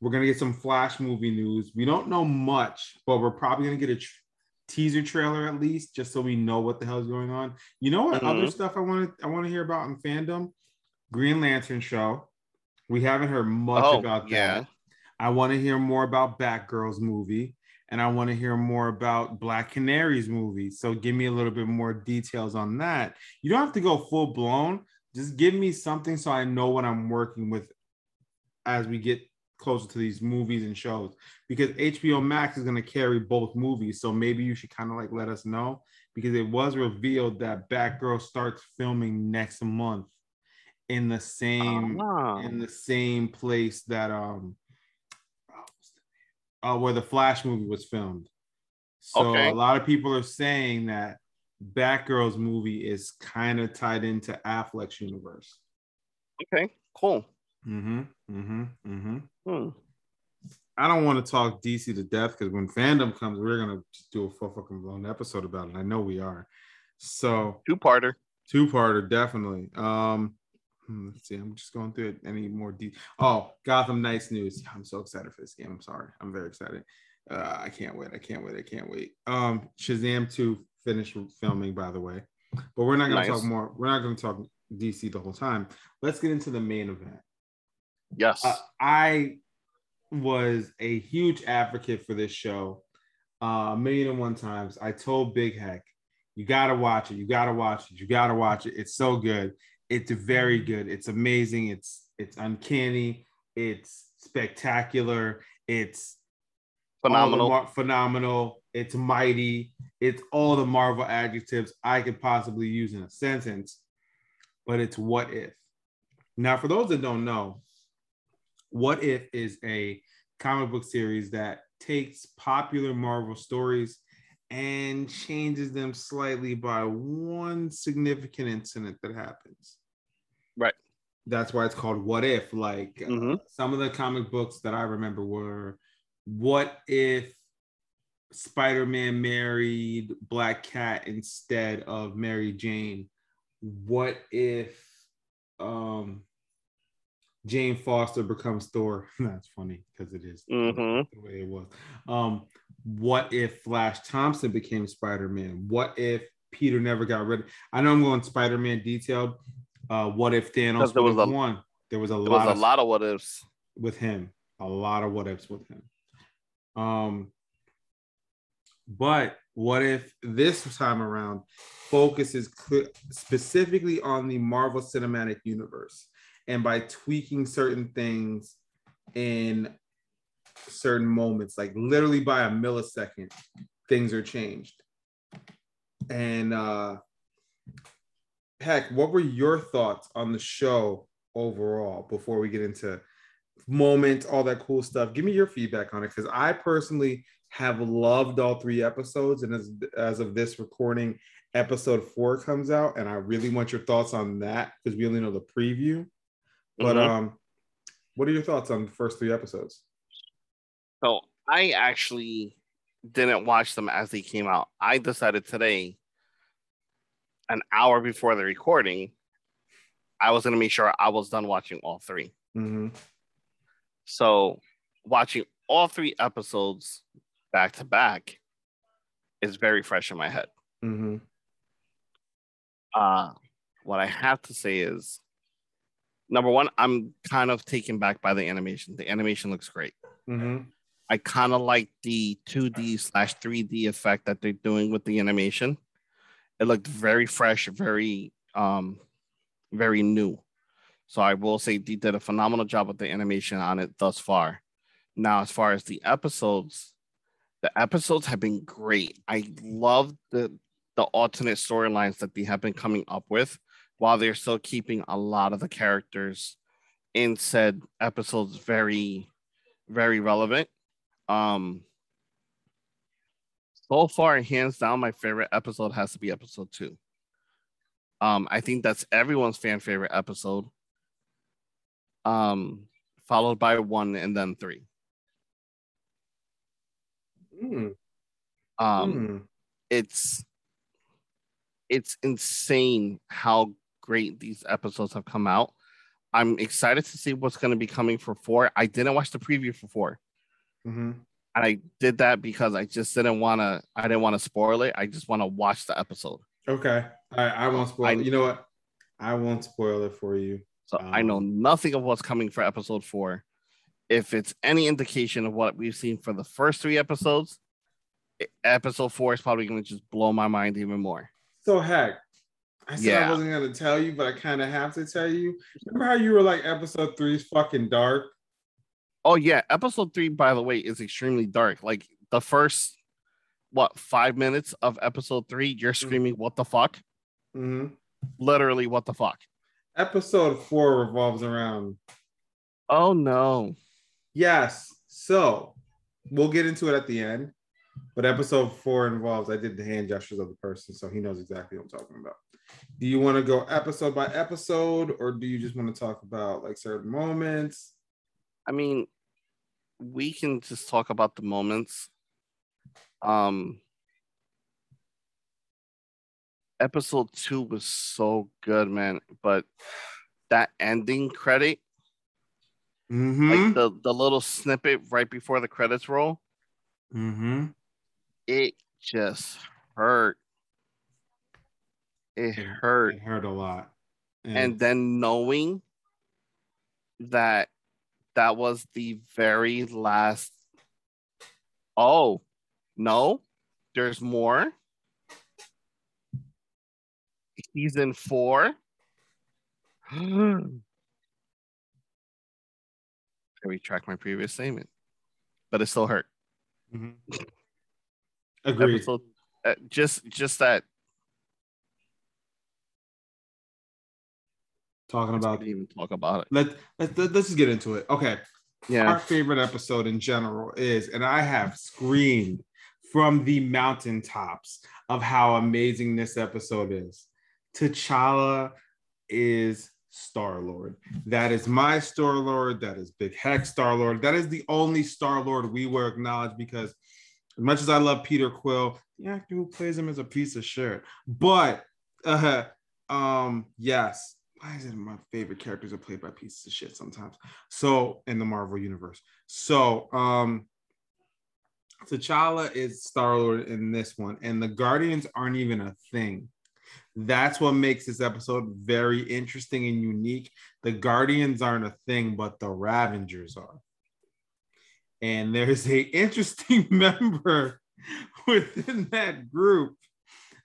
we're gonna get some Flash movie news. We don't know much, but we're probably gonna get a tr- teaser trailer at least, just so we know what the hell is going on. You know what mm-hmm. other stuff I want to I want to hear about in fandom? Green Lantern show. We haven't heard much oh, about yeah. that. I want to hear more about Batgirl's movie, and I want to hear more about Black Canary's movie. So give me a little bit more details on that. You don't have to go full blown. Just give me something so I know what I'm working with as we get closer to these movies and shows because HBO Max is going to carry both movies. So maybe you should kind of like let us know because it was revealed that Batgirl starts filming next month in the same uh-huh. in the same place that um uh, where the Flash movie was filmed. So okay. a lot of people are saying that Batgirl's movie is kind of tied into Affleck's universe. Okay, cool. Mm-hmm. Mm-hmm. Mm-hmm. Hmm. I don't want to talk DC to death because when fandom comes, we're gonna do a full fucking blown episode about it. I know we are. So two parter. Two parter, definitely. Um, Hmm, let's see. I'm just going through it. Any more deep? Oh, Gotham Knights news. I'm so excited for this game. I'm sorry. I'm very excited. Uh, I can't wait. I can't wait. I can't wait. Um, Shazam 2 finished filming, by the way. But we're not going to talk more. We're not going to talk DC the whole time. Let's get into the main event. Yes. Uh, I was a huge advocate for this show uh, a million and one times. I told Big Heck, you got to watch it. You got to watch it. You got to watch it. It's so good it's very good. It's amazing. It's it's uncanny. It's spectacular. It's phenomenal. Mar- phenomenal. It's mighty. It's all the Marvel adjectives I could possibly use in a sentence. But it's what if. Now, for those that don't know, what if is a comic book series that takes popular Marvel stories and changes them slightly by one significant incident that happens. Right. That's why it's called What If. Like uh, mm-hmm. uh, some of the comic books that I remember were What If Spider Man married Black Cat instead of Mary Jane? What if um Jane Foster becomes Thor. That's funny because it is Mhm. the way it was. Um, what if Flash Thompson became Spider Man? What if Peter never got rid? of? I know I'm going Spider Man detailed. Uh, what if Thanos there was a- won? There was a There lot was of lot of what ifs. with him. A lot of what ifs with him. Um, but what if this time around focuses cl- specifically on the Marvel Cinematic Universe, and by tweaking certain things in certain moments, like literally by a millisecond, things are changed. And uh, heck, what were your thoughts on the show overall before we get into moments, all that cool stuff? Give me your feedback on it because I personally have loved all three episodes, and as as of this recording, episode four comes out, and I really want your thoughts on that because we only know the preview. But Mhm. um, what are your thoughts on the first three episodes? So I actually didn't watch them as they came out. I decided today, an hour before the recording, I was gonna make sure I was done watching all three. Mm-hmm. So watching all three episodes back to back is very fresh in my head. Mm-hmm. Uh what I have to say is number one, I'm kind of taken back by the animation. The animation looks great. Mm-hmm. I kind of like the 2D slash 3D effect that they're doing with the animation. It looked very fresh, very um very new. So I will say they did a phenomenal job with the animation on it thus far. Now, as far as the episodes, the episodes have been great. I love the the alternate storylines that they have been coming up with while they're still keeping a lot of the characters in said episodes very very relevant. Um so far, hands down, my favorite episode has to be episode two. Um, I think that's everyone's fan favorite episode. Um, followed by one and then three. Mm. Um, Mm. it's it's insane how great these episodes have come out. I'm excited to see what's going to be coming for four. I didn't watch the preview for four. Mm-hmm. And I did that because I just didn't want to. I didn't want to spoil it. I just want to watch the episode. Okay. I, I won't spoil I- it. You know what? I won't spoil it for you. So I know nothing of what's coming for episode four. If it's any indication of what we've seen for the first three episodes, episode four is probably going to just blow my mind even more. So heck, I said I wasn't gonna tell you, but I kind of have to tell you. Remember how you were like episode three is fucking dark? Oh yeah, episode three, by the way, is extremely dark. Like the first what five minutes of episode three, you're screaming, "What the fuck?" Mm-hmm. Literally, what the fuck? Episode four revolves around Oh no. yes. So we'll get into it at the end. But episode four involves I did the hand gestures of the person, so he knows exactly what I'm talking about. Do you want to go episode by episode, or do you just want to talk about like certain moments? I mean, we can just talk about the moments. Um, episode two was so good, man. But that ending credit, Mm-hmm. like the the little snippet right before the credits roll, mm-hmm. it just hurt. It hurt. It hurt a lot. and then knowing that that was the very last oh no there's more season four I retract my previous statement but it still hurt Mhm. Agreed. episode uh, just just that talking about even talk about it let let's let's just get into it. Okay. Yeah. Our favorite episode in general is, and I have screamed from the mountaintops of how amazing this episode is. T'Challa is Star Lord. That is my Star Lord. That is Big Heck Star Lord. That is the only Star Lord we will acknowledge because, as much as I love Peter Quill, the actor who plays him is a piece of shit. But, uh, um, yes, why is it my favorite characters are played by pieces of shit sometimes? So in the Marvel universe. So um T'Challa is Star Lord in this one, and the Guardians aren't even a thing. That's what makes this episode very interesting and unique. The Guardians aren't a thing, but the Ravengers are. And there's a interesting member within that group.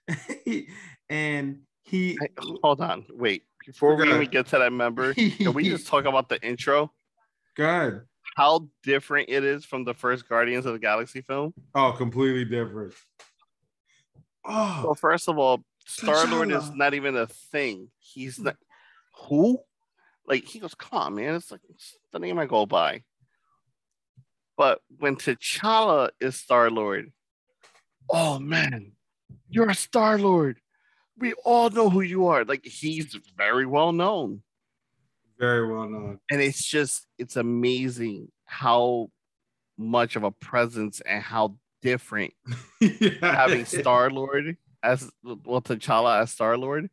and he Hey, hold on, wait. Before we even get to that member, can we just talk about the intro? good. How different it is from the first Guardians of the Galaxy film. Oh, completely different. Oh, Well, first of all, Star Lord is not even a thing. He's not hmm. who? Like he goes, come on, man. It's like it's the name I go by. But when T'Challa is Star Lord, oh man, you're a Star Lord. We all know who you are. Like he's very well known. very well known. And it's just it's amazing how much of a presence and how different having Star Lord as well T'Challa as Star Lord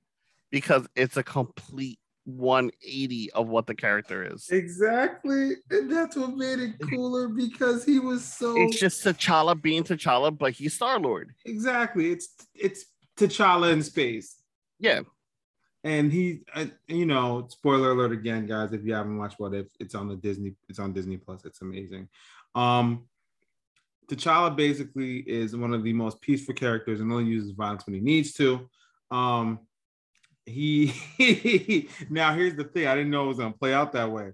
because it's a complete 180 of what the character is. Exactly. And that's what made it cooler because he was so It's just T'Challa being T'Challa, but he's Star Lord. exactly. It's it's T'Challa in space. Yeah. And he, uh, you know, spoiler alert again, guys. If you haven't watched What If, it's on the Disney. It's on Disney Plus. It's amazing. Um, T'Challa basically is one of the most peaceful characters and only uses violence when he needs to. Um, he now here's the thing. I didn't know it was gonna play out that way.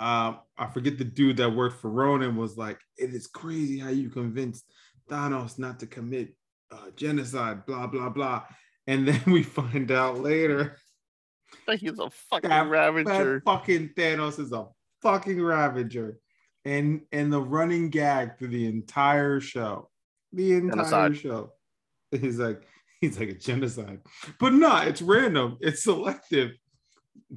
Um, I forget the dude that worked for Ronan was like, "It is crazy how you convinced Thanos not to commit uh, genocide." Blah blah blah. And then we find out later Like he's a fucking that, Ravager. that fucking Thanos is a fucking Ravager, and and the running gag through the entire show, the entire Genocide. show, he's like he's like a genocide, but no, it's random, it's selective,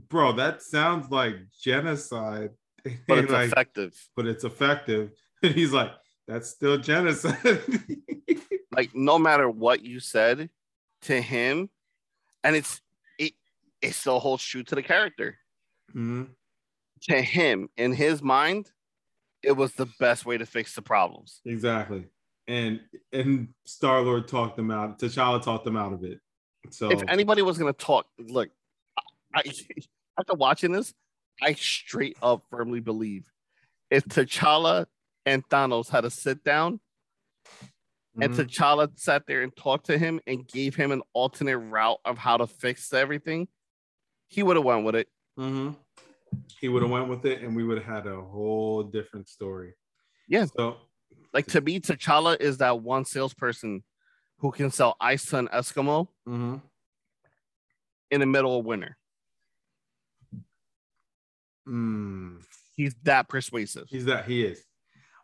bro. That sounds like genocide, But it's like, effective. but it's effective, and he's like, that's still genocide. Like no matter what you said to him, and it's it it still holds true to the character. Mhm. To him, in his mind, it was the best way to fix the problems. Exactly. And and Star Lord talked them out. T'Challa talked them out of it. So if anybody was gonna talk, look, I, after watching this, I straight up firmly believe if T'Challa and Thanos had to sit down and Mhm. T'Challa sat there and talked to him and gave him an alternate route of how to fix everything, he would have went with it. Mhm. he would have went with it, and we would have had a whole different story. Yeah. So Like to me, T'Challa is that one salesperson who can sell ice to an Eskimo mhm. in the middle of winter. Mm, He's that persuasive. he's that he is.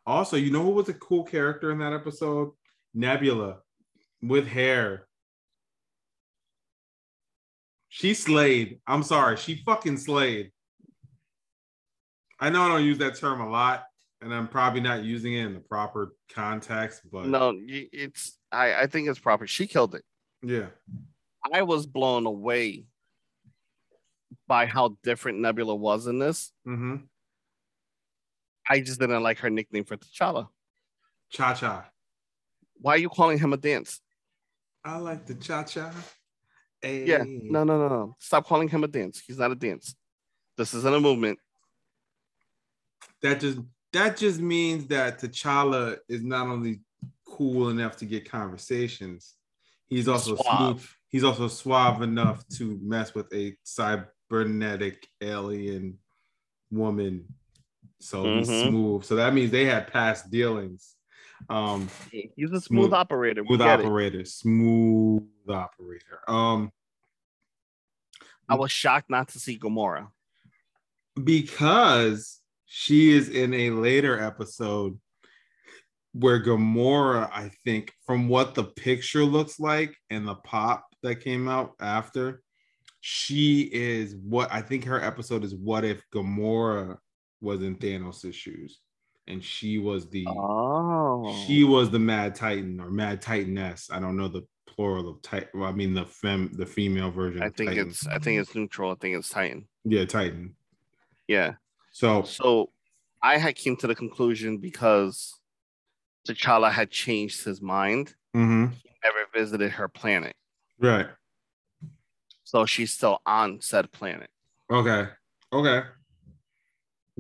Also, you know who was a cool character in that episode? Nebula with hair. She slayed. I'm sorry, she fucking slayed. I know I don't use that term a lot, and I'm probably not using it in the proper context, but No, it's I, I think it's proper. She killed it. yeah. I was blown away by how different Nebula was in this. Mm-hmm. I just didn't like her nickname for T'Challa. Cha cha. Why are you calling him a dance? I like the cha cha. Yeah, no, no, no, no. Stop calling him a dance. He's not a dance. This isn't a movement. That just that just means that T'Challa is not only cool enough to get conversations, he's also Suave. smooth. He's also suave enough to mess with a cybernetic alien woman. So he's Mhm. smooth. So that means they had past dealings. Um, He's a smooth, Smooth- operator. We smooth get it. operator, smooth operator. Um, I was shocked not to see Gamora. because she is in a later episode where Gamora, I think, from what the picture looks like and the pop that came out after, she is what I think her episode is what if Gamora was in Thanos' shoes and she was the Oh, she was the Mad Titan or Mad Titaness. I don't know the plural of Titan. Well, I mean the fem, the female version. I of think Titan. it's I think it's neutral. I think it's Titan. yeah, Titan. Yeah. So So I had came to the conclusion because T'Challa had changed his mind, mhm, never visited her planet. right. So she's still on said planet. Okay. Okay.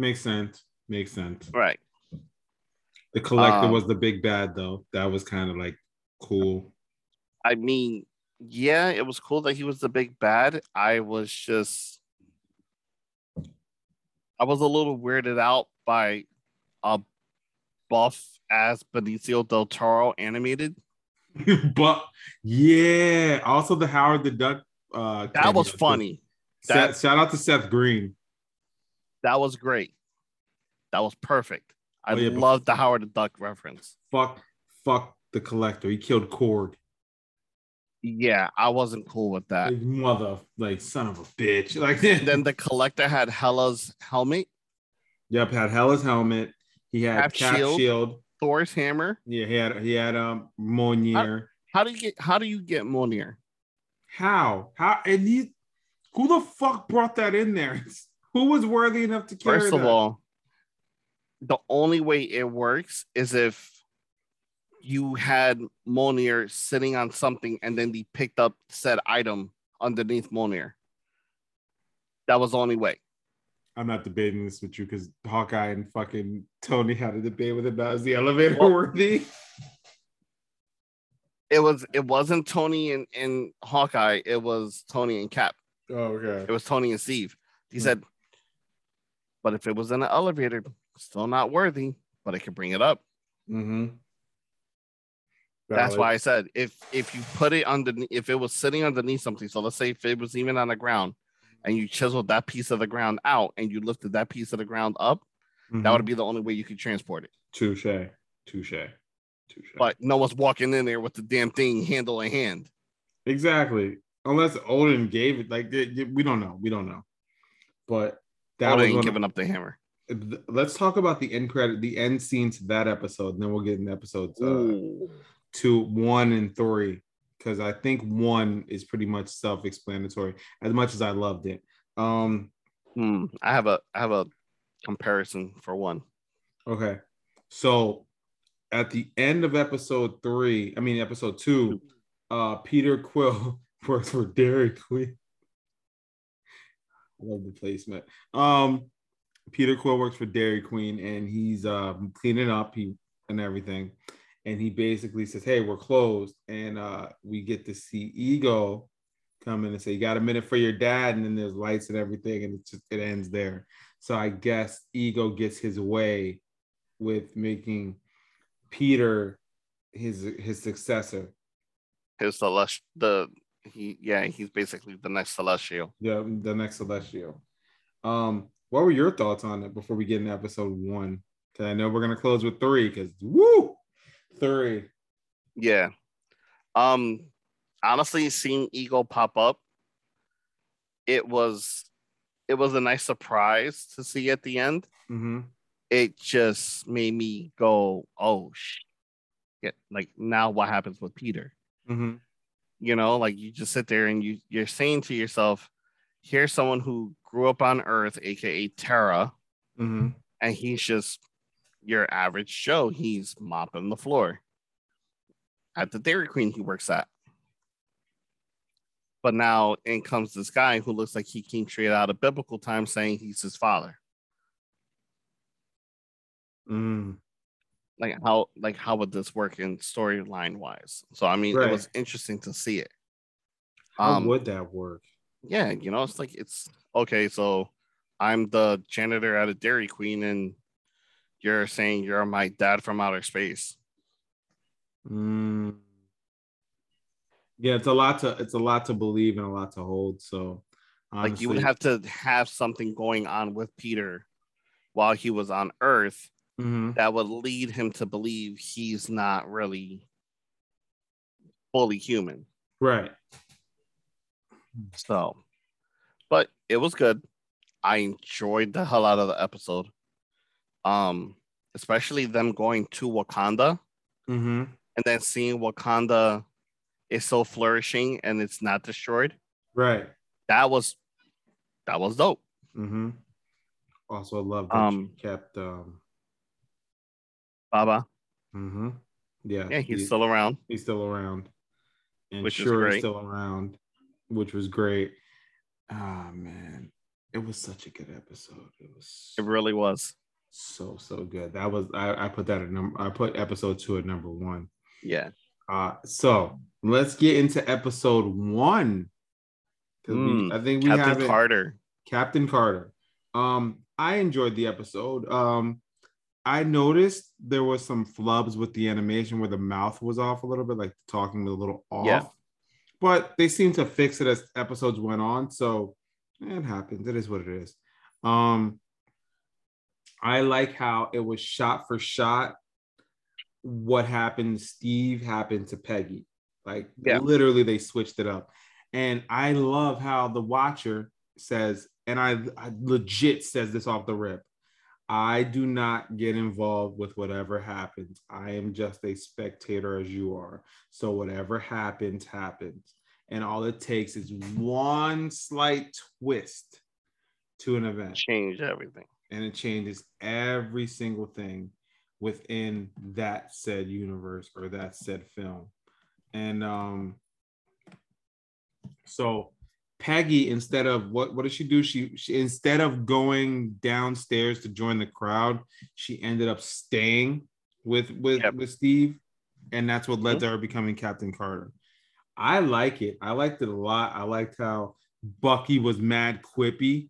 Makes sense. Makes sense. Right. The collector Um, was the big bad though. That was kind of like cool. I mean, yeah, it was cool that he was the big bad. I was just I was a little weirded out by a buff as Benicio del Toro animated. but yeah, also the Howard the Duck. Uh, That was funny. Seth- That- shout out to Seth Green. That was great. That was perfect. I Oh, yeah, love the Howard the Duck reference. Fuck, fuck the collector. He killed Korg. Yeah, I wasn't cool with that. Like, mother, like son of a bitch. Like then the collector had Hela's helmet, Yep, had Hela's helmet. He had Cap Cap, shield. shield. Thor's hammer. Yeah, he had he had um Mjolnir. How do you get how do you get Mjolnir? How? How and he who the fuck brought that in there? Who was worthy enough to carry First of that? all, the only way it works is if you had Mjolnir sitting on something and then he picked up said item underneath Mjolnir. That was the only way. I'm not debating this with you because Hawkeye and fucking Tony had a debate with about is the elevator Well- worthy? It was it wasn't Tony and, and Hawkeye, it was Tony and Cap. Oh, okay. It was Tony and Steve. He Hmm. said, but if it was in an elevator, still not worthy, but I could bring it up. Mm-hmm. That's why I said if if you put it underneath, if it was sitting underneath something, so let's say if it was even on the ground, and you chiseled that piece of the ground out, and you lifted that piece of the ground up, Mm-hmm. that would be the only way you could transport it. touche, touche, touche. But no one's walking in there with the damn thing handle in hand. Exactly. Unless Odin gave it, like we don't know, we don't know. But that That was ain't one of- giving up the hammer. th- let's talk about the end credit, the end scene to that episode, and then we'll get in episodes uh, Ooh. two, one, and three, because I think one is pretty much self-explanatory. As much as I loved it, um, Hmm, I have a I have a comparison for one. okay, so at the end of episode three, I mean episode two, uh, Peter Quill works for Dairy Queen. Love the placement. Um, Peter Quill works for Dairy Queen and he's um cleaning up he and everything. And he basically says, Hey, we're closed. And uh we get to see Ego come in and say, You got a minute for your dad, and then there's lights and everything, and it just it ends there. So I guess Ego gets his way with making Peter his his successor. His celestial the he yeah, he's basically the next celestial. Yeah, the next celestial. Um, what were your thoughts on it before we get into episode one? Because I know we're gonna close with three. Because woo, three. Yeah. Um honestly seeing Ego pop up, it was it was a nice surprise to see at the end. Mm-hmm. It just made me go, oh shit. Yeah, Like now what happens with Peter? Mm-hmm. You know, like you just sit there and you you're saying to yourself, here's someone who grew up on Earth, aka Terra, Mm-hmm. and he's just your average Joe. He's mopping the floor at the Dairy Queen he works at. But now in comes this guy who looks like he came straight out of biblical times saying he's his father. Mm. Like how like how would this work in storyline wise? So I mean Right. it was interesting to see it. How Um, would that work? yeah, you know, it's like it's okay. So I'm the janitor at a Dairy Queen, and you're saying you're my dad from outer space. Mm. Yeah, it's a lot to it's a lot to believe and a lot to hold. So like you would have to have something going on with Peter while he was on Earth Mhm. that would lead him to believe he's not really fully human. right. So, but it was good. I enjoyed the hell out of the episode. Um, especially them going to Wakanda Mm-hmm. and then seeing Wakanda is so flourishing and it's not destroyed. Right. That was that was dope. Mm-hmm. Also, I love that Um, she kept. um Baba. mm-hmm. Yeah. Yeah, he's he- still around. He's still around. And Which sure great. still around, which was great. Ah man, it was such a good episode. It was It really was. so so good. That was I, I put that at number I put episode two at number one. Yeah. Uh so let's get into episode one. 'Cause we- Mm, I think we Captain have Carter. Captain Carter. Um, I enjoyed the episode. Um, I noticed there was some flubs with the animation where the mouth was off a little bit, like talking was a little off. Yeah. But they seemed to fix it as episodes went on. So it happens. It is what it is. Um, I like how it was shot for shot. What happened to Steve happened to Peggy. Like Yeah. literally, they switched it up. And I love how the watcher says, and I, I legit says this off the rip. I do not get involved with whatever happens. I am just a spectator as you are. So whatever happens, happens. And all it takes is one slight twist to an event Change everything. and it changes every single thing within that said universe or that said film. And um so Peggy instead of what what did she do? She, she instead of going downstairs to join the crowd, she ended up staying with with Yep. with Steve and that's what led to her becoming Captain Carter. I like it. I liked it a lot. I liked how Bucky was mad quippy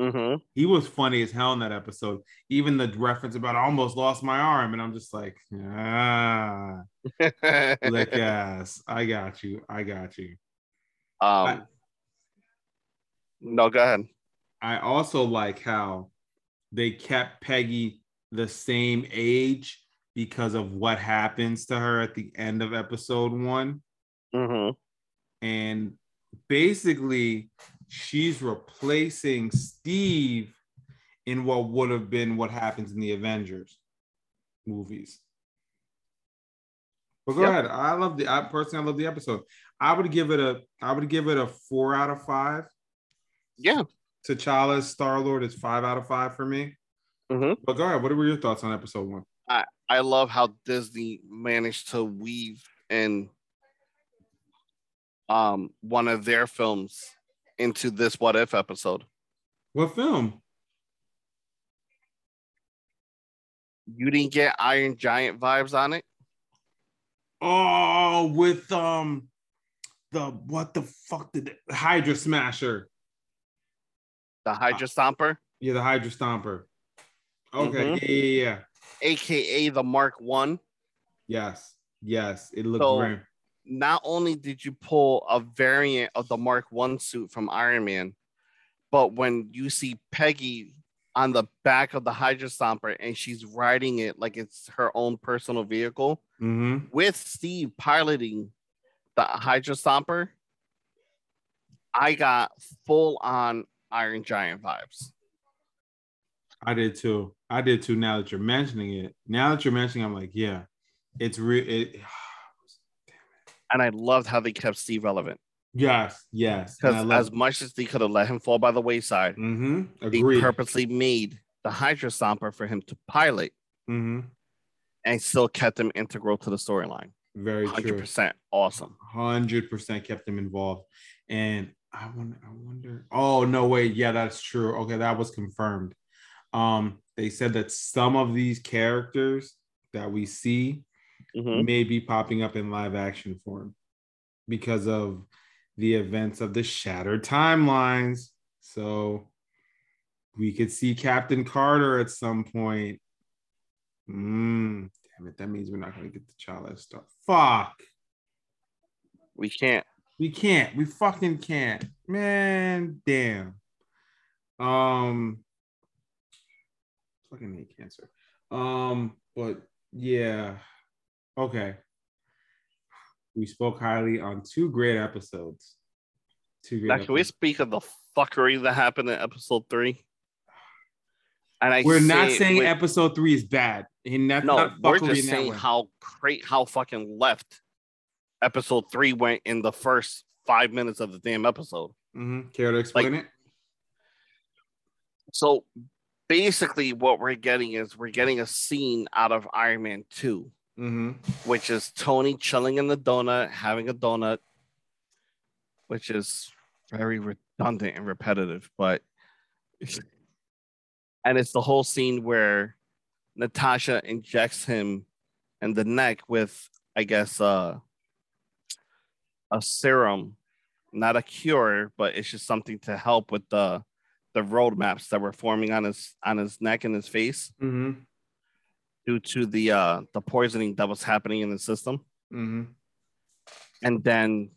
Mm-hmm. he was funny as hell in that episode. Even the reference about I almost lost my arm, and I'm just like, ah, lick ass. I got you. I got you. um, no, go ahead. I also like how they kept Peggy the same age because of what happens to her at the end of episode one. Mm-hmm. And basically, she's replacing Steve in what would have been what happens in the Avengers movies. But go Yep. ahead. I love the I personally I love the episode. I would give it a I would give it a four out of five. Yeah. T'Challa's Star Lord is five out of five for me. Mhm. But go ahead. What were your thoughts on episode one? I love how Disney managed to weave in um one of their films into this what if episode. What film? You didn't get Iron Giant vibes on it? Oh, with um the what the fuck did it, Hydra Smasher? The Hydra Stomper, Yeah, the Hydra Stomper. Okay, Mhm. yeah, yeah, yeah. aka the Mark One. Yes, yes. It looked So- great. Not only did you pull a variant of the Mark One suit from Iron Man, but when you see Peggy on the back of the Hydra Stomper and she's riding it like it's her own personal vehicle Mm-hmm. with Steve piloting the Hydra Stomper, I got full on Iron Giant vibes. I did too. I did too. Now that you're mentioning it, now that you're mentioning, I'm like, yeah, it's real. It, And I loved how they kept Steve relevant. yes, yes. Because as much as they could have let him fall by the wayside, Mhm. they purposely made the Hydra Stomper for him to pilot Mhm. and still kept him integral to the storyline. Very true. 100% awesome. Hundred percent kept them involved, and I wonder. I wonder. Oh no, wait. Yeah, that's true. Okay, that was confirmed. Um, they said that some of these characters that we see Mhm. may be popping up in live action form because of the events of the shattered timelines. So we could see Captain Carter at some point. Mm, damn it, that means we're not gonna get the T'Challa stuff. Fuck. We can't. We can't. We fucking can't. Man, damn. Um fucking hate cancer. Um, but yeah. Okay. We spoke highly on two great episodes. Two great Now, can we speak of the fuckery that happened in episode three? And I We're not say it saying with- episode three is bad. And that's no, not we're fuckery just saying how great, how fucking left episode three went in the first five minutes of the damn episode. Mm-hmm. Care to explain Like- it? So basically, what we're getting is we're getting a scene out of Iron Man 2, Mm-hmm. which is Tony chilling in the donut, having a donut, which is very redundant and repetitive, but and it's the whole scene where Natasha injects him in the neck with, I guess, uh, a serum, not a cure, but it's just something to help with the the roadmaps that were forming on his on his neck and his face Mm-hmm. due to the uh the poisoning that was happening in the system. Mm-hmm. And then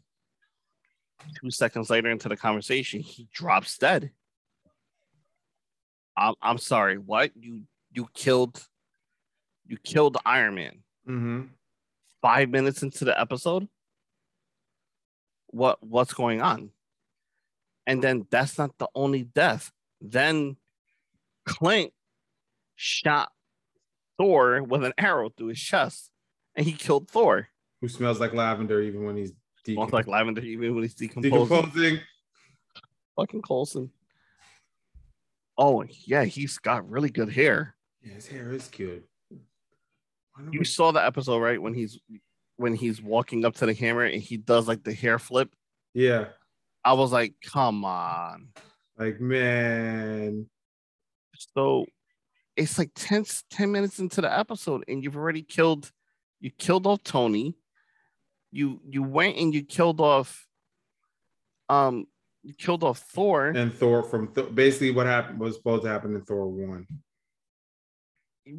two seconds later into the conversation, he drops dead. I'm, I'm sorry, what? You you killed you killed Iron Man Mm-hmm. five minutes into the episode? What what's going on? And then that's not the only death. Then Clint shot Thor with an arrow through his chest and he killed Thor. Who smells like lavender even when he's Smells like lavender even when he's decomposing. decomposing? Fucking Coulson. Oh yeah, he's got really good hair. Yeah, his hair is cute. You what- saw the episode right when he's when he's walking up to the camera and he does like the hair flip. Yeah, I was like, come on. like man. So it's like 10, 10 minutes into the episode and you've already killed you killed off Tony. You you went and you killed off um you killed off Thor. And Thor from Th- basically what happened was supposed to happen in Thor one.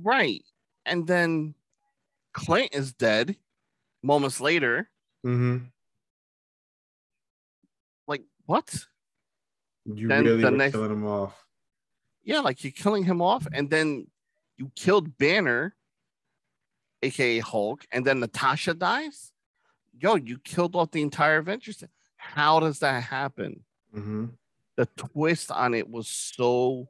Right. And then Clint is dead moments later. Mm-hmm. Like what? You Then really the were next- killing him off. Yeah, like you're killing him off, and then you killed Banner, aka Hulk, and then Natasha dies. Yo, you killed off the entire Avengers. How does that happen? Mm-hmm. The twist on it was so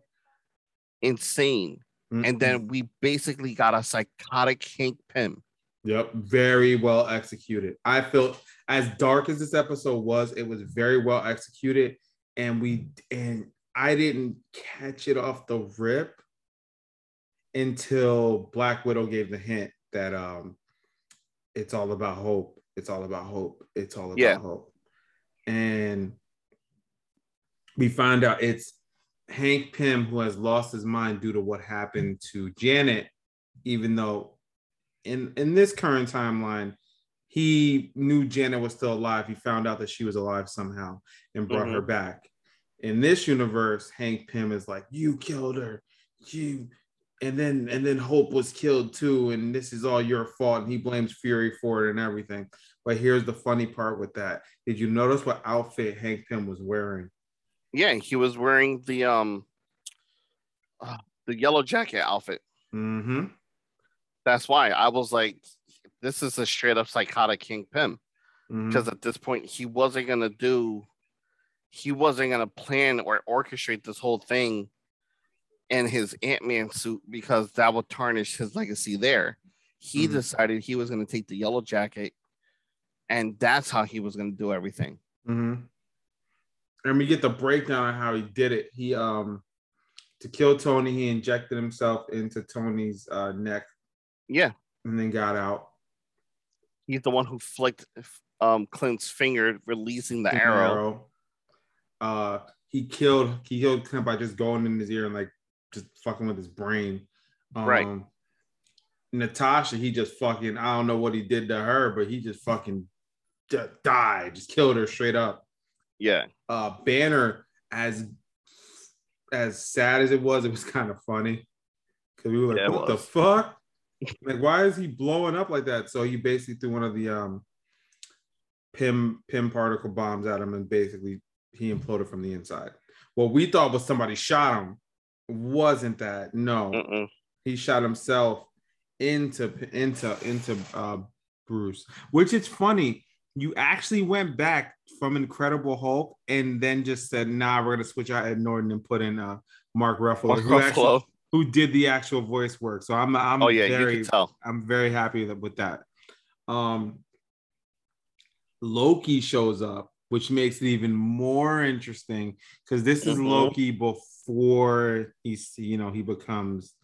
insane. And then we basically got a psychotic Hank Pym. Yep, very well executed. I felt as dark as this episode was, it was very well executed, and we and I didn't catch it off the rip until Black Widow gave the hint that um it's all about hope. It's all about hope. It's all about Yeah. hope. And we find out it's Hank Pym who has lost his mind due to what happened to Janet, even though in in this current timeline, he knew Janet was still alive. He found out that she was alive somehow and brought her back. In this universe, Hank Pym is like, "You killed her, you," and then and then Hope was killed too, and this is all your fault. And he blames Fury for it and everything. But here's the funny part with that: Did you notice what outfit Hank Pym was wearing? Yeah, he was wearing the um uh, the yellow jacket outfit. Mm-hmm. That's why I was like, this is a straight up psychotic King Pym. Mhm. Because at this point, he wasn't gonna do, he wasn't gonna plan or orchestrate this whole thing in his Ant Man suit because that would tarnish his legacy there. He Mhm. decided he was gonna take the yellow jacket, and that's how he was gonna do everything. Mm-hmm. And we get the breakdown on how he did it. He um to kill Tony, he injected himself into Tony's uh, neck Yeah, and then got out. he's the one who flicked um Clint's finger, releasing the An arrow. Uh, he killed he killed Clint by just going in his ear and like just fucking with his brain. Um, Right. Natasha, he just fucking I don't know what he did to her, but he just fucking d- died, just killed her straight up. Yeah, uh banner as as sad as it was it was kind of funny because we were like Yeah, what the fuck like why is he blowing up like that so he basically threw one of the um Pym Pym particle bombs at him and basically he imploded from the inside what we thought was somebody shot him wasn't that no Mm-mm. he shot himself into into into uh bruce which is funny you actually went back from Incredible Hulk and then just said, "Nah, we're gonna switch out Ed Norton and put in uh, Mark Ruffalo, Mark who, actually- Ruffalo. Who did the actual voice work." So I'm, I'm Oh, yeah, very. I'm very happy that with that. Um, Loki shows up, which makes it even more interesting because this is Mhm. Loki before he's you know he becomes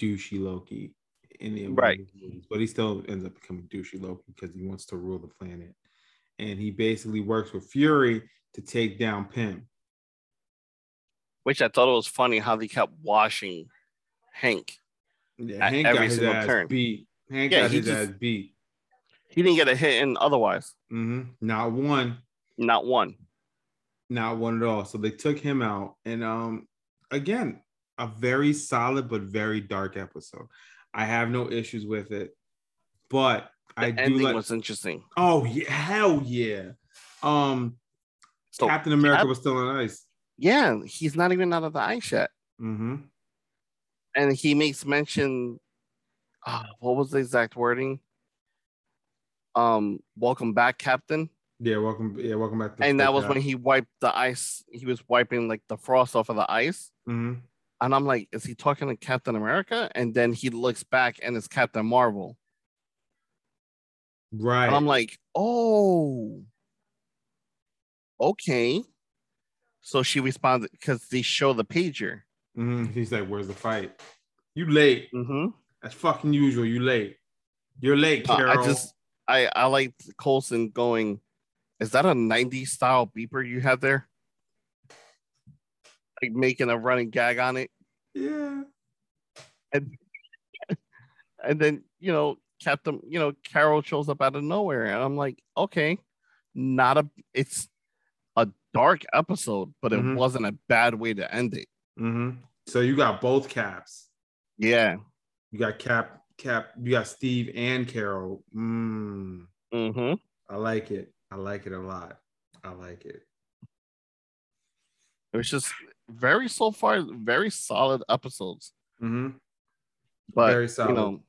douchey Loki in the Right. movies, but he still ends up becoming douchey Loki because he wants to rule the planet, and he basically works with Fury to take down Pym. Which I thought it was funny how they kept washing Hank. Yeah, Hank every got his single ass turn. beat. Hank Yeah, got he his just- ass beat. He didn't get a hit in otherwise. hmm Not one. Not one. not one at all. So they took him out, and um, again, a very solid but very dark episode. I have no issues with it, but The I do like. was interesting. oh yeah, hell yeah! Um, So Captain America Cap- was still on ice. Yeah, he's not even out of the ice yet. Mm-hmm. And he makes mention ah, what was the exact wording? Um, welcome back, Captain. Yeah, welcome. Yeah, welcome back. To and that was when he wiped the ice. He was wiping like the frost off of the ice. hmm And I'm like, is he talking to Captain America? And then he looks back and it's Captain Marvel. Right. And I'm like, oh, okay. So she responded because they show the pager. Mhm. He's like, "Where's the fight? You late? Mm-hmm. That's fucking usual. You late. You're late, Uh, Carol." I just, I, I liked Coulson going, is that a 90s style beeper you have there? Like making a running gag on it. yeah. And, and then, you know, Captain, you know, Carol shows up out of nowhere. And I'm like, okay, not a, it's dark episode, but it Mhm. wasn't a bad way to end it. hmm So you got both caps. Yeah. You got Cap, Cap. You got Steve and Carol. Mm, Mm-hmm. I like it. I like it a lot. I like it. It was just very so far, very solid episodes. hmm But Very solid. you know,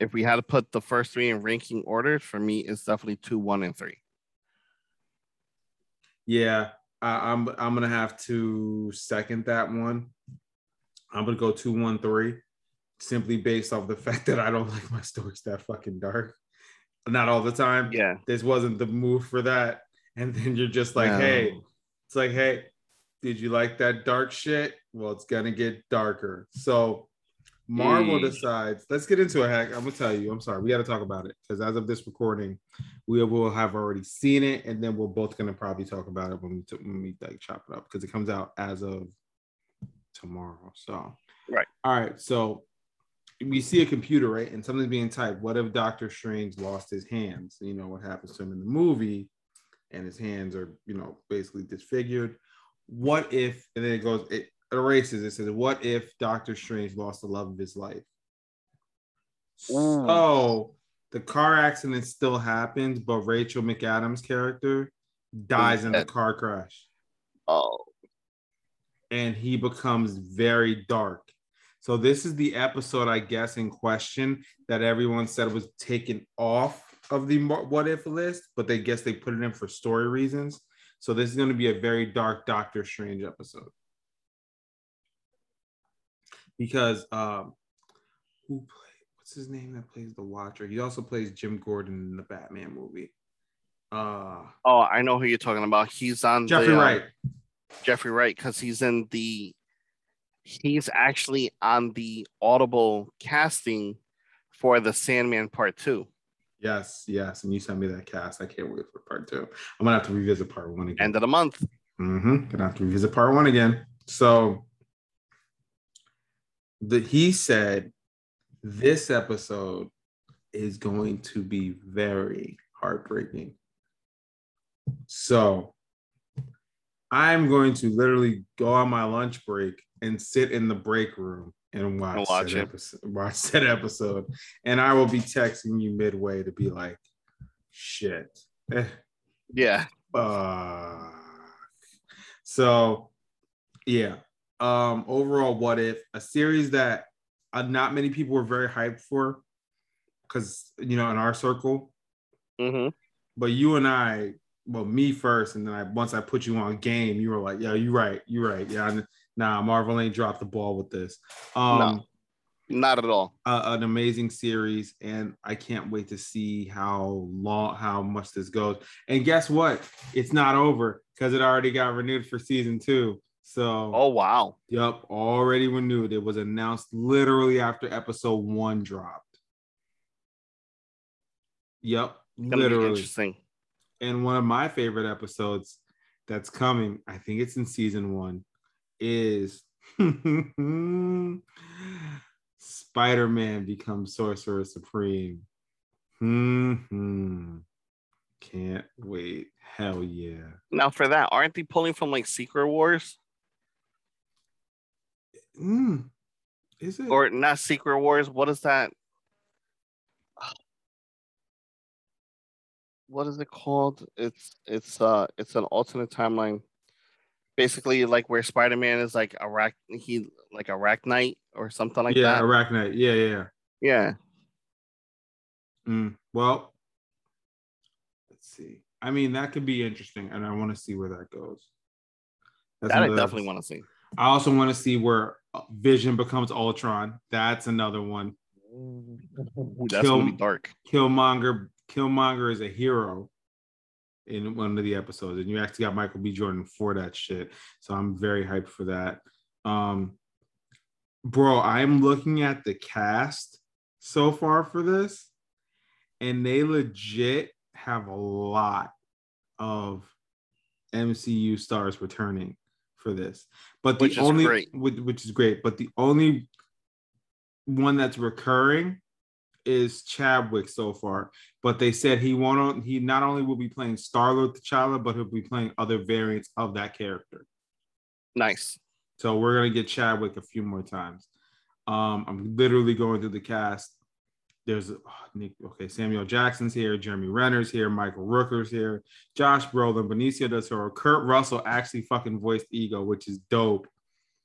if we had to put the first three in ranking order, for me, it's definitely two, one, and three. Yeah, I, I'm. I'm gonna have to second that one. I'm gonna go two, one, three, simply based off the fact that I don't like my stories that fucking dark. Not all the time. Yeah. This wasn't the move for that. And then you're just like, No. hey, it's like, hey, did you like that dark shit? Well, it's gonna get darker. So Marvel Mm. decides, let's get into it. hack. I'm gonna tell you, I'm sorry, we gotta talk about it because as of this recording, we will have already seen it, and then we're both gonna probably talk about it when we t- when we like chop it up because it comes out as of tomorrow. So Right. all right, so we see a computer, right? And something's being typed. What if Doctor Strange lost his hands? You know what happens to him in the movie, and his hands are, you know, basically disfigured. What if, and then it goes, it erases, it says, What if Doctor Strange lost the love of his life? So the car accident still happens, but Rachel McAdams' character dies in the car crash Oh, and he becomes very dark. So this is the episode, I guess, in question that everyone said was taken off of the what if list, but they guess they put it in for story reasons. So this is going to be a very dark Doctor Strange episode because um, who play, what's his name that plays the Watcher? He also plays Jim Gordon in the Batman movie. Uh, oh, I know who you're talking about. He's on Jeffrey the, uh, Wright. Jeffrey Wright, because he's in the. He's actually on the Audible casting for the Sandman Part Two. Yes, yes, and you sent me that cast. I can't wait for part two. I'm gonna have to revisit part one again. End of the month. Mm-hmm. Gonna have to revisit part one again. So the he said this episode is going to be very heartbreaking. So I'm going to literally go on my lunch break and sit in the break room and watch, watch that it. episode, watch that episode. And I will be texting you midway to be like, shit. Yeah. Fuck. So, yeah. Um, overall, what if a series that uh, not many people were very hyped for, because you know, in our circle, Mm-hmm. but you and I, well, me first, and then I once I put you on game, you were like, "Yeah, you're right, you're right, yeah." I- Nah, Marvel ain't dropped the ball with this. Um, Not at all. uh, an amazing series, and I can't wait to see how long, how much this goes. And guess what? It's not over because it already got renewed for season two. So, Oh wow. yep, already renewed. It was announced literally after episode one dropped. Yep, literally. interesting. And one of my favorite episodes that's coming, I think it's in season one, is Spider Man becomes Sorcerer Supreme. Hmm. Can't wait. Hell yeah. Now for that, aren't they pulling from like Secret Wars Mm. Is it? or not Secret Wars? What is that? What is it called? It's it's uh it's an alternate timeline. Basically, like where Spider Man is like Iraq, he like Arachnite or something like that. yeah, that. Arachnite. Yeah, yeah, yeah. yeah, Mm, well, let's see. I mean, that could be interesting, and I want to see where that goes. That's that I definitely want to see. I also want to see where Vision becomes Ultron. That's another one. Ooh, that's gonna be dark. Killmonger. Killmonger is a hero in one of the episodes, and you actually got Michael B. Jordan for that shit. So I'm very hyped for that. Um, bro, I'm looking at the cast so far for this, and they legit have a lot of MCU stars returning for this. But the Which is only great. which, which is great, but the only one that's recurring is Chadwick so far. But they said he won't he not only will be playing Star-Lord T'Challa, but he'll be playing other variants of that character. Nice. So we're gonna get Chadwick a few more times. Um, I'm literally going through the cast. There's oh, Nick, okay, Samuel Jackson's here, Jeremy Renner's here, Michael Rooker's here, Josh Brolin, Benicio del Toro, Kurt Russell actually fucking voiced Ego, which is dope.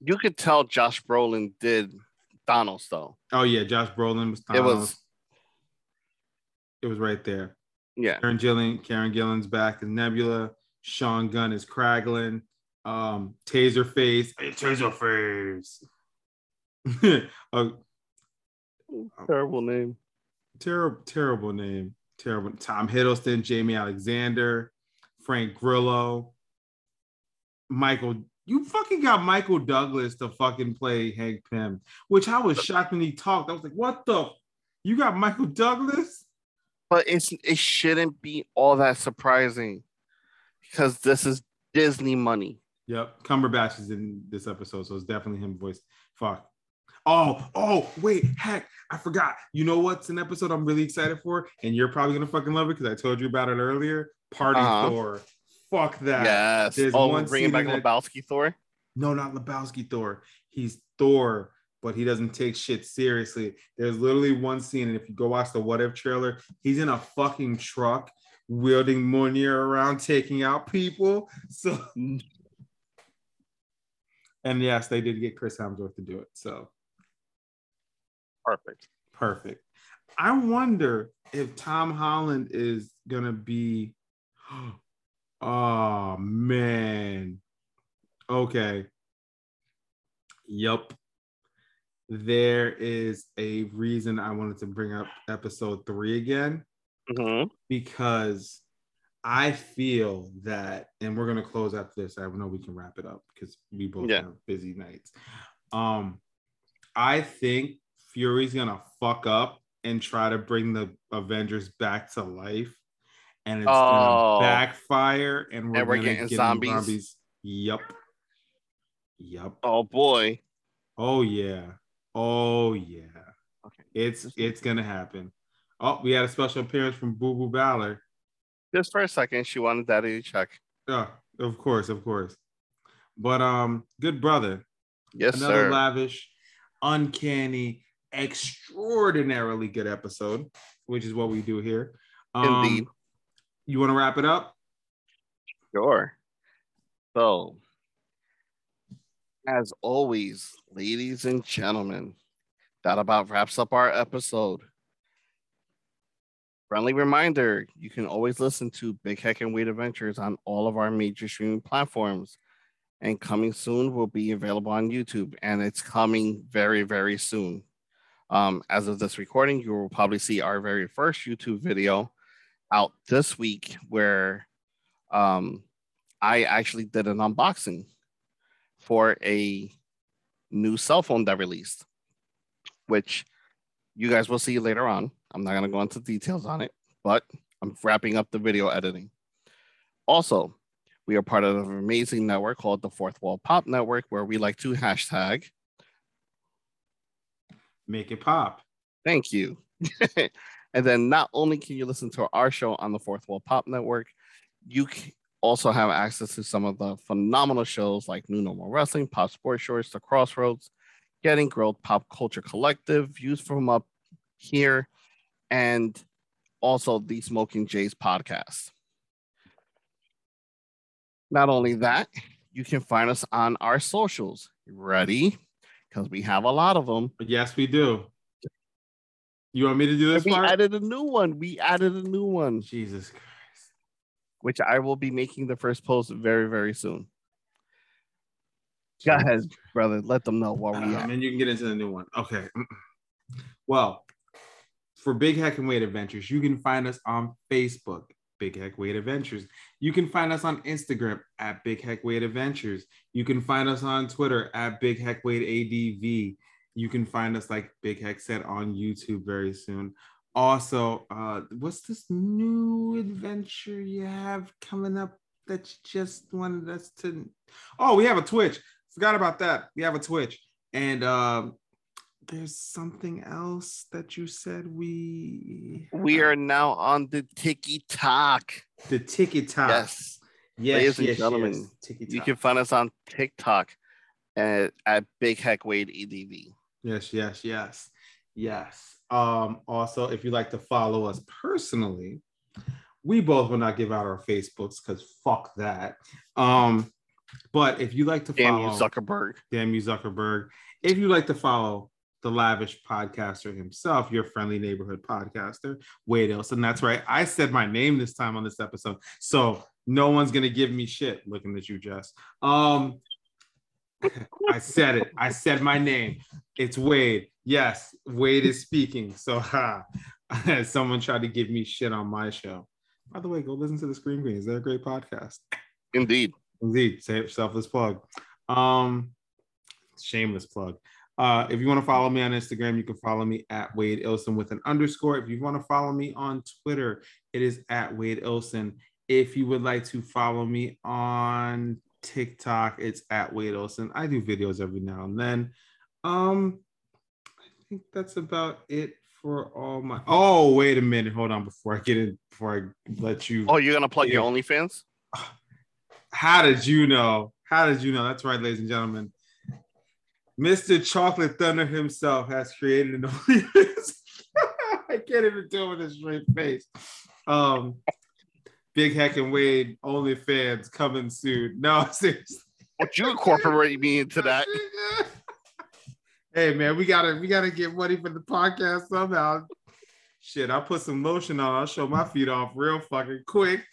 You could tell Josh Brolin did Donald's though. Oh yeah, Josh Brolin was. It was It was right there. yeah. Karen Gillan, Karen Gillan's back as Nebula. Sean Gunn is Kraglin. Um, Taserface, hey, Taserface. a Terrible name. Terrible, terrible name. Terrible. Tom Hiddleston, Jamie Alexander, Frank Grillo, Michael. You fucking got Michael Douglas to fucking play Hank Pym, which I was shocked when he talked. I was like, what the? You got Michael Douglas? But it's it shouldn't be all that surprising because this is Disney money. Yep, Cumberbatch is in this episode, so it's definitely him voice. Fuck. Oh, oh, wait, heck, I forgot. You know what's an episode I'm really excited for, and you're probably gonna fucking love it because I told you about it earlier. Party Uh-huh. Thor. Fuck that. yes. There's oh, one bringing back that- Lebowski Thor. No, not Lebowski Thor. He's Thor, but he doesn't take shit seriously. There's literally one scene, and if you go watch the What If trailer, he's in a fucking truck wielding Mjolnir around, taking out people. So, and yes, they did get Chris Hemsworth to do it. So Perfect. perfect. I wonder if Tom Holland is gonna be. Oh man. Okay. Yup. There is a reason I wanted to bring up episode three again hmm because I feel that, and we're gonna close after this. I know we can wrap it up because we both Yeah. have busy nights. Um, I think Fury's gonna fuck up and try to bring the Avengers back to life, and it's Oh. gonna backfire, and we're, And we're gonna getting get zombies. Yep, yep. Oh boy. Oh yeah. Oh yeah. Okay. It's it's gonna happen. Oh, we had a special appearance from Boo Boo Balor. Just for a second, she wanted daddy to check. Oh, of course, of course. But um, good brother. Yes, Another sir. lavish, uncanny, extraordinarily good episode, which is what we do here. Um, Indeed. You want to wrap it up? Sure. So, as always, ladies and gentlemen, that about wraps up our episode. Friendly reminder you can always listen to Big Heck and Weight Adventures on all of our major streaming platforms. And coming soon will be available on YouTube, and it's coming very, very soon. Um, as of this recording, you will probably see our very first YouTube video out this week where um, I actually did an unboxing for a new cell phone that released, which you guys will see later on. I'm not going to go into details on it, but I'm wrapping up the video editing. Also, we are part of an amazing network called the Fourth Wall Pop Network, where we like to hashtag make it pop. Thank you. and then not only can you listen to our show on the Fourth Wall Pop Network, you also have access to some of the phenomenal shows like New Normal Wrestling, Pop Sports Shorts, The Crossroads, Getting Grilled, Pop Culture Collective, Views from Up Here, and also the Smoking Jays podcast. Not only that, you can find us on our socials. Ready? Because we have a lot of them. Yes, we do. You want me to do this? We part? added a new one. We added a new one. Jesus Christ. Which I will be making the first post very, very soon. Go ahead, brother. Let them know what we uh, at. And you can get into the new one. Okay. Well, for Big Heck and Wade Adventures, you can find us on Facebook, Big Heck Wade Adventures. You can find us on Instagram at Big Heck Wade Adventures. You can find us on Twitter at Big Heck Wade ADV. You can find us, like Big Heck said, on YouTube very soon. Also, uh, what's this new adventure you have coming up that you just wanted us to? Oh, we have a Twitch. Forgot about that. We have a Twitch, and um, there's something else that you said we we are now on the TikTok. The TikTok. Yes. Yes, Ladies and yes, gentlemen, yes. you can find us on TikTok at, at Big Heck Wade ADV. Yes, yes, yes, yes. Um, also, if you'd like to follow us personally, we both will not give out our Facebooks because fuck that. Um, but if you like to Damn follow you, Zuckerberg. Damn you, Zuckerberg. If you like to follow the lavish podcaster himself, your friendly neighborhood podcaster, Wade Elson. That's right. I said my name this time on this episode. So no one's gonna give me shit looking at you, Jess. Um I said it. I said my name. It's Wade. Yes, Wade is speaking. So ha, someone tried to give me shit on my show. By the way, go listen to the Screen Queens. They're a great podcast. Indeed. Indeed. Selfless plug. Um, shameless plug. Uh, if you want to follow me on Instagram, you can follow me at Wade Ilson with an underscore. If you want to follow me on Twitter, it is at Wade Ilson. If you would like to follow me on TikTok, it's at Wade Ilson. I do videos every now and then. Um, I think that's about it for all my. Oh, wait a minute. Hold on before I get in. Before I let you. Oh, you're gonna plug your OnlyFans? How did you know? How did you know? That's right, ladies and gentlemen. Mr. Chocolate Thunder himself has created an OnlyFans. I can't even do it with a straight face. Um, Big Heck and Wade OnlyFans coming soon. No, seriously. Would you incorporate me into that? hey man, we gotta we gotta get money for the podcast somehow. Shit, I'll put some lotion on. I'll show my feet off real fucking quick.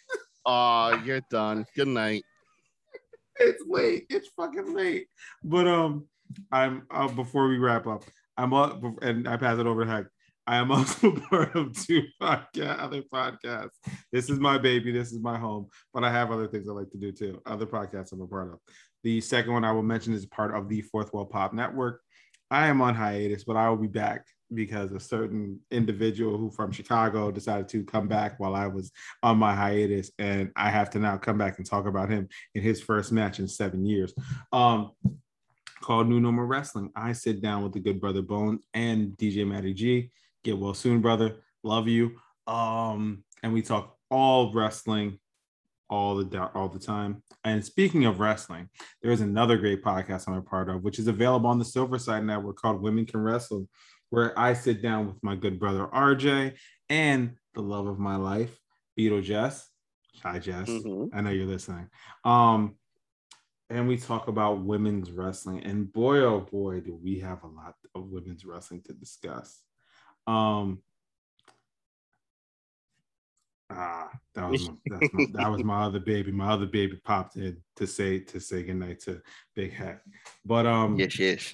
Oh, you're done. Good night. It's late. It's fucking late. But um, I'm uh, before we wrap up, I'm up and I pass it over to Heck. I am also part of two podcast, other podcasts. This is my baby. This is my home. But I have other things I like to do too. Other podcasts I'm a part of. The second one I will mention is part of the Fourth Wall Pop Network. I am on hiatus, but I will be back because a certain individual who from Chicago decided to come back while I was on my hiatus, and I have to now come back and talk about him in his first match in seven years. Um, called New Normal Wrestling. I sit down with the good brother Bone and DJ Matty G. Get well soon, brother. Love you. Um, and we talk all wrestling all the all the time. And speaking of wrestling, there is another great podcast I'm a part of, which is available on the Silver Side Network called Women Can Wrestle, where I sit down with my good brother RJ and the love of my life, Beetle Jess. Hi, Jess. Mhm. I know you're listening. Um, and we talk about women's wrestling. And boy, oh boy, do we have a lot of women's wrestling to discuss. Um, ah, that was my, that's my, that was my other baby. My other baby popped in to say to say goodnight to Big Heck. But um, Yes, yes.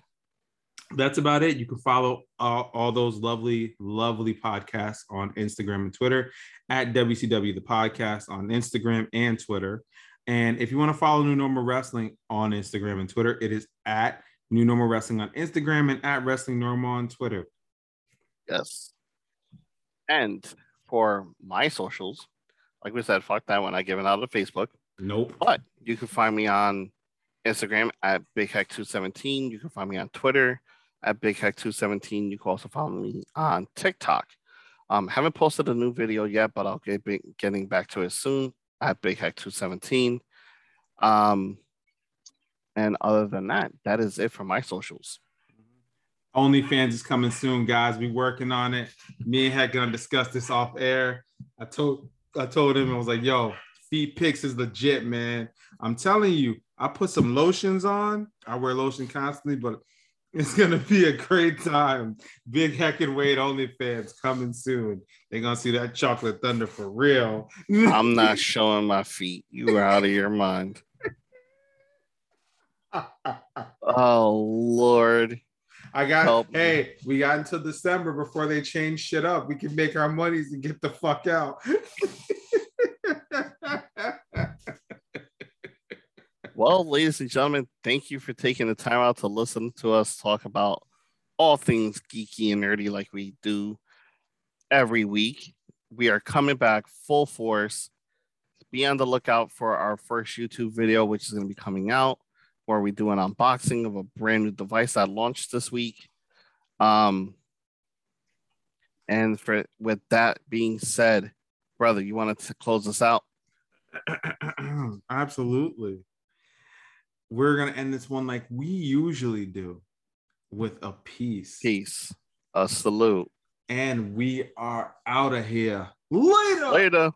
that's about it. You can follow all, all those lovely, lovely podcasts on Instagram and Twitter at WCW the podcast on Instagram and Twitter. And if you want to follow New Normal Wrestling on Instagram and Twitter, it is at New Normal Wrestling on Instagram and at Wrestling Normal on Twitter. Yes. And for my socials, like we said, fuck that one. I give it out of Facebook. Nope. But you can find me on Instagram at Big Heck 217. You can find me on Twitter at Big Heck 217. You can also follow me on TikTok. Um, haven't posted a new video yet, but I'll get getting back to it soon at Big Heck 217. Um, and other than that, that is it for my socials. OnlyFans is coming soon, guys. We working on it. Me and Heck gonna discuss this off air. I told I told him I was like, "Yo, feet pics is legit, man. I'm telling you, I put some lotions on. I wear lotion constantly, but it's gonna be a great time. Big Heck and Wade OnlyFans coming soon. They're gonna see that chocolate thunder for real. I'm not showing my feet. You are out of your mind. oh Lord. I got Help hey, me. we got until December before they change shit up. We can make our monies and get the fuck out. well, ladies and gentlemen, thank you for taking the time out to listen to us talk about all things geeky and nerdy like we do every week. We are coming back full force. Be on the lookout for our first YouTube video, which is going to be coming out where we do an unboxing of a brand new device that launched this week. Um, and for with that being said, brother, you wanted to close us out? Absolutely. We're gonna end this one like we usually do, with a peace. Peace. A salute. And we are out of here. Later. Later.